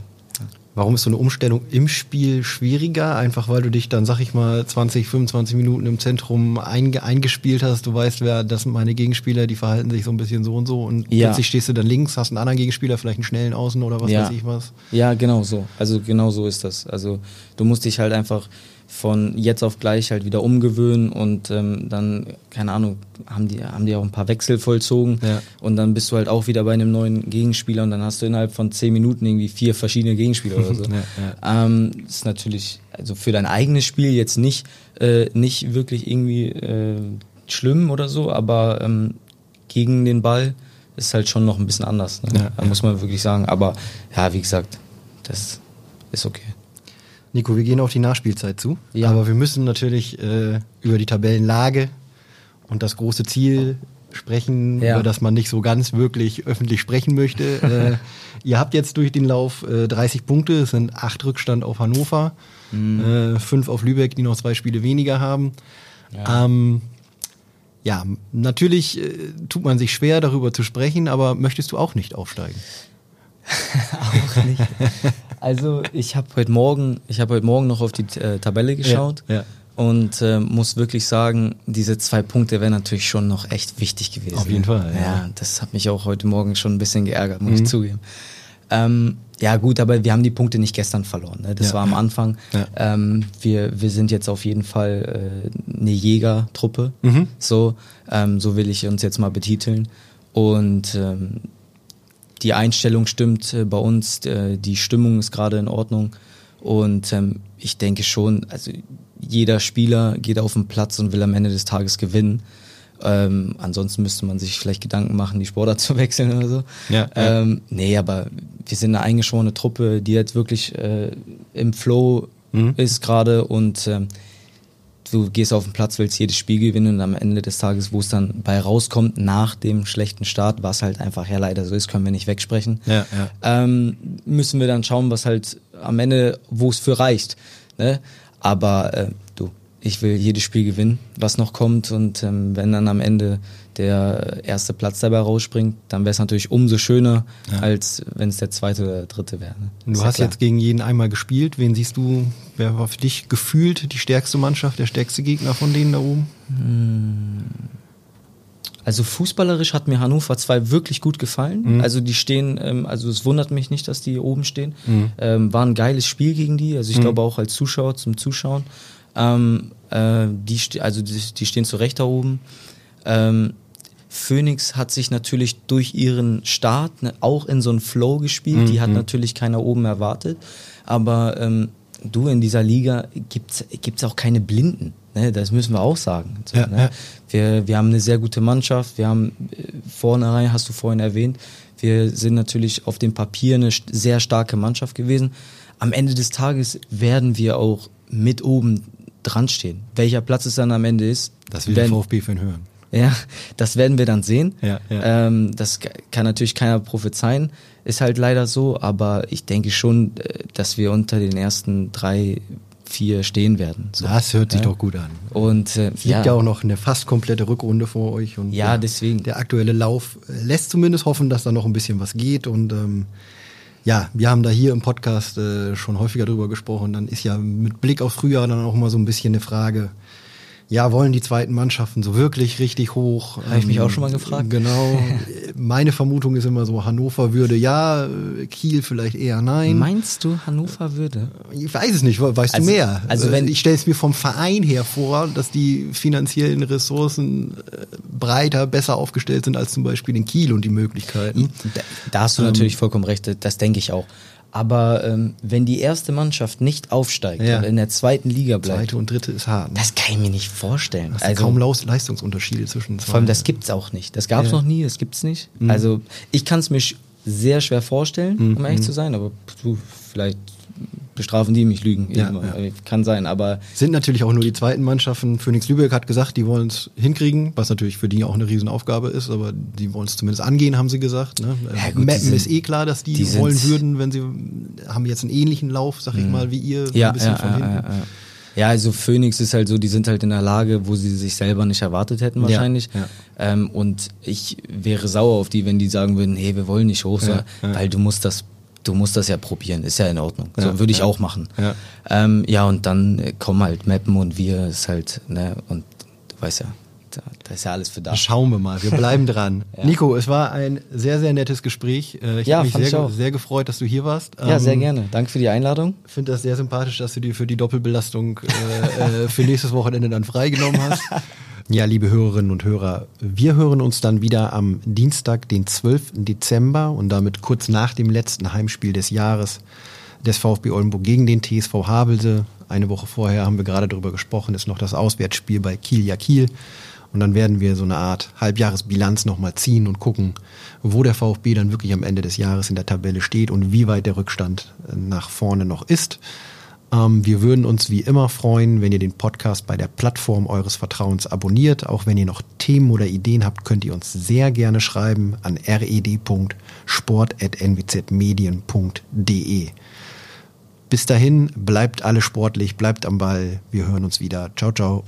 Warum ist so eine Umstellung im Spiel schwieriger? Einfach weil du dich dann, sag ich mal, 20, 25 Minuten im Zentrum einge eingespielt hast. Du weißt, wer, das sind meine Gegenspieler, die verhalten sich so ein bisschen so und so. Und ja. plötzlich stehst du dann links, hast einen anderen Gegenspieler, vielleicht einen schnellen Außen oder was ja. weiß ich was. Ja, genau so. Also genau so ist das. Also du musst dich halt einfach von jetzt auf gleich halt wieder umgewöhnen und ähm, dann, keine Ahnung, haben die, haben die auch ein paar Wechsel vollzogen ja. und dann bist du halt auch wieder bei einem neuen Gegenspieler und dann hast du innerhalb von zehn Minuten irgendwie vier verschiedene Gegenspieler oder so. ja, ja. Ähm, ist natürlich, also für dein eigenes Spiel jetzt nicht, äh, nicht wirklich irgendwie äh, schlimm oder so, aber ähm, gegen den Ball ist halt schon noch ein bisschen anders. Ne? da muss man wirklich sagen. Aber ja, wie gesagt, das ist okay. Nico, wir gehen auf die Nachspielzeit zu. Ja. Aber wir müssen natürlich äh, über die Tabellenlage und das große Ziel sprechen, ja. über das man nicht so ganz wirklich öffentlich sprechen möchte. äh, ihr habt jetzt durch den Lauf äh, 30 Punkte, es sind acht Rückstand auf Hannover, mhm. äh, fünf auf Lübeck, die noch zwei Spiele weniger haben. Ja, ähm, ja natürlich äh, tut man sich schwer, darüber zu sprechen, aber möchtest du auch nicht aufsteigen? auch nicht. Also ich habe heute Morgen, ich habe heute Morgen noch auf die äh, Tabelle geschaut ja. Und äh, muss wirklich sagen, diese zwei Punkte wären natürlich schon noch echt wichtig gewesen. Auf jeden Fall. Ja, ja das hat mich auch heute Morgen schon ein bisschen geärgert, muss mhm. ich zugeben. Ähm, ja gut, aber wir haben die Punkte nicht gestern verloren. Ne? Das war am Anfang. Ähm, wir, wir sind jetzt auf jeden Fall äh, eine Jägertruppe. Mhm. So, ähm, so will ich uns jetzt mal betiteln. Und ähm, die Einstellung stimmt äh, bei uns, äh, die Stimmung ist gerade in Ordnung und ähm, ich denke schon, also jeder Spieler geht auf den Platz und will am Ende des Tages gewinnen. Ähm, ansonsten müsste man sich vielleicht Gedanken machen, die Sportart zu wechseln oder so. Ja, ja. Ähm, nee, aber wir sind eine eingeschworene Truppe, die jetzt wirklich äh, im Flow mhm. ist gerade und ähm, du gehst auf den Platz, willst jedes Spiel gewinnen und am Ende des Tages, wo es dann bei rauskommt, nach dem schlechten Start, was halt einfach ja leider so ist, können wir nicht wegsprechen, ja, ja. Ähm, müssen wir dann schauen, was halt am Ende, wo es für reicht. Ne? Aber äh, du, ich will jedes Spiel gewinnen, was noch kommt und ähm, wenn dann am Ende der erste Platz dabei rausspringt, dann wäre es natürlich umso schöner, ja. als wenn es der zweite oder dritte wäre. Ne? Du hast ja jetzt gegen jeden einmal gespielt. Wen siehst du, wer war für dich gefühlt die stärkste Mannschaft, der stärkste Gegner von denen da oben? Hm. Also fußballerisch hat mir Hannover 2 wirklich gut gefallen. Mhm. Also die stehen, ähm, also es wundert mich nicht, dass die oben stehen. Mhm. Ähm, war ein geiles Spiel gegen die. Also ich mhm. glaube auch als Zuschauer zum Zuschauen. Ähm, äh, die, also die, die, stehen zu Recht da oben. Ähm, Phoenix hat sich natürlich durch ihren Start ne, auch in so einen Flow gespielt. Mhm. Die hat mhm. natürlich keiner oben erwartet. Aber ähm, du, in dieser Liga gibt's gibt's auch keine Blinden. Ne? Das müssen wir auch sagen. So, ja, ne? ja. Wir, wir haben eine sehr gute Mannschaft. Wir haben äh, vornherein, hast du vorhin erwähnt, wir sind natürlich auf dem Papier eine sehr starke Mannschaft gewesen. Am Ende des Tages werden wir auch mit oben dran stehen. Welcher Platz es dann am Ende ist, das will der VfB für hören. Ja, das werden wir dann sehen. Ja, ja. Ähm, das kann natürlich keiner prophezeien, ist halt leider so, aber ich denke schon, äh, dass wir unter den ersten drei, vier stehen werden. So. Das hört sich ja. doch gut an. Und äh, es liegt ja. auch noch eine fast komplette Rückrunde vor euch und ja, deswegen. der aktuelle Lauf lässt zumindest hoffen, dass da noch ein bisschen was geht und ähm, ja, wir haben da hier im Podcast äh, schon häufiger drüber gesprochen. Dann ist ja mit Blick auf Frühjahr dann auch mal so ein bisschen eine Frage, ja, wollen die zweiten Mannschaften so wirklich richtig hoch? Habe ich mich auch schon mal gefragt. Genau. Meine Vermutung ist immer so, Hannover würde ja, Kiel vielleicht eher nein. Meinst du, Hannover würde? Ich weiß es nicht, weißt also, du mehr? Also wenn ich stelle es mir vom Verein her vor, dass die finanziellen Ressourcen äh, breiter, besser aufgestellt sind als zum Beispiel in Kiel und die Möglichkeiten. Da, da hast du ähm, natürlich vollkommen recht, das denke ich auch. Aber ähm, wenn die erste Mannschaft nicht aufsteigt ja. und in der zweiten Liga bleibt. Zweite und dritte ist hart. Ne? Das kann ich mir nicht vorstellen. Das also, kaum Leistungsunterschiede zwischen zwei. Vor allem, das gibt's auch nicht. Das gab's ja. noch nie, das gibt's nicht. Mhm. Also ich kann es mir sehr schwer vorstellen, mhm. um ehrlich mhm. zu sein, aber du, vielleicht bestrafen die mich Lügen. Ja, ja. Äh, kann sein, aber. Sind natürlich auch nur die zweiten Mannschaften. Phoenix Lübeck hat gesagt, die wollen es hinkriegen, was natürlich für die auch eine Riesenaufgabe ist, aber die wollen es zumindest angehen, haben sie gesagt. Ne? Ja, gut, Mappen ist eh klar, dass die, die wollen würden, wenn sie haben jetzt einen ähnlichen Lauf, sag ich mhm. mal, wie ihr, ja, ein bisschen von hinten. Ja, also Phoenix ist halt so, die sind halt in der Lage, wo sie sich selber nicht erwartet hätten wahrscheinlich. Ja, ja. Ähm, und ich wäre sauer auf die, wenn die sagen würden, hey, wir wollen nicht hoch, ja, weil du musst das du musst das ja probieren, ist ja in Ordnung. Ja, so würde ich ja. auch machen. Ja. Ähm, ja, und dann kommen halt Mappen und wir ist halt, ne, und du weißt ja, da, da ist ja alles für da. Schauen wir mal, wir bleiben dran. Nico, es war ein sehr, sehr nettes Gespräch. Äh, ich ja, habe mich sehr, sehr gefreut, dass du hier warst. Ja, sehr ähm, gerne. Danke für die Einladung. Ich finde das sehr sympathisch, dass du dir für die Doppelbelastung äh, äh, für nächstes Wochenende dann freigenommen hast. Ja, liebe Hörerinnen und Hörer, wir hören uns dann wieder am Dienstag, den 12. Dezember und damit kurz nach dem letzten Heimspiel des Jahres des VfB Oldenburg gegen den TSV Havelse. Eine Woche vorher haben wir gerade darüber gesprochen, ist noch das Auswärtsspiel bei Kiel ja Kiel. Und dann werden wir so eine Art Halbjahresbilanz nochmal ziehen und gucken, wo der VfB dann wirklich am Ende des Jahres in der Tabelle steht und wie weit der Rückstand nach vorne noch ist. Ähm, wir würden uns wie immer freuen, wenn ihr den Podcast bei der Plattform eures Vertrauens abonniert. Auch wenn ihr noch Themen oder Ideen habt, könnt ihr uns sehr gerne schreiben an red.sport.nwzmedien.de. Bis dahin, bleibt alle sportlich, bleibt am Ball. Wir hören uns wieder. Ciao, ciao.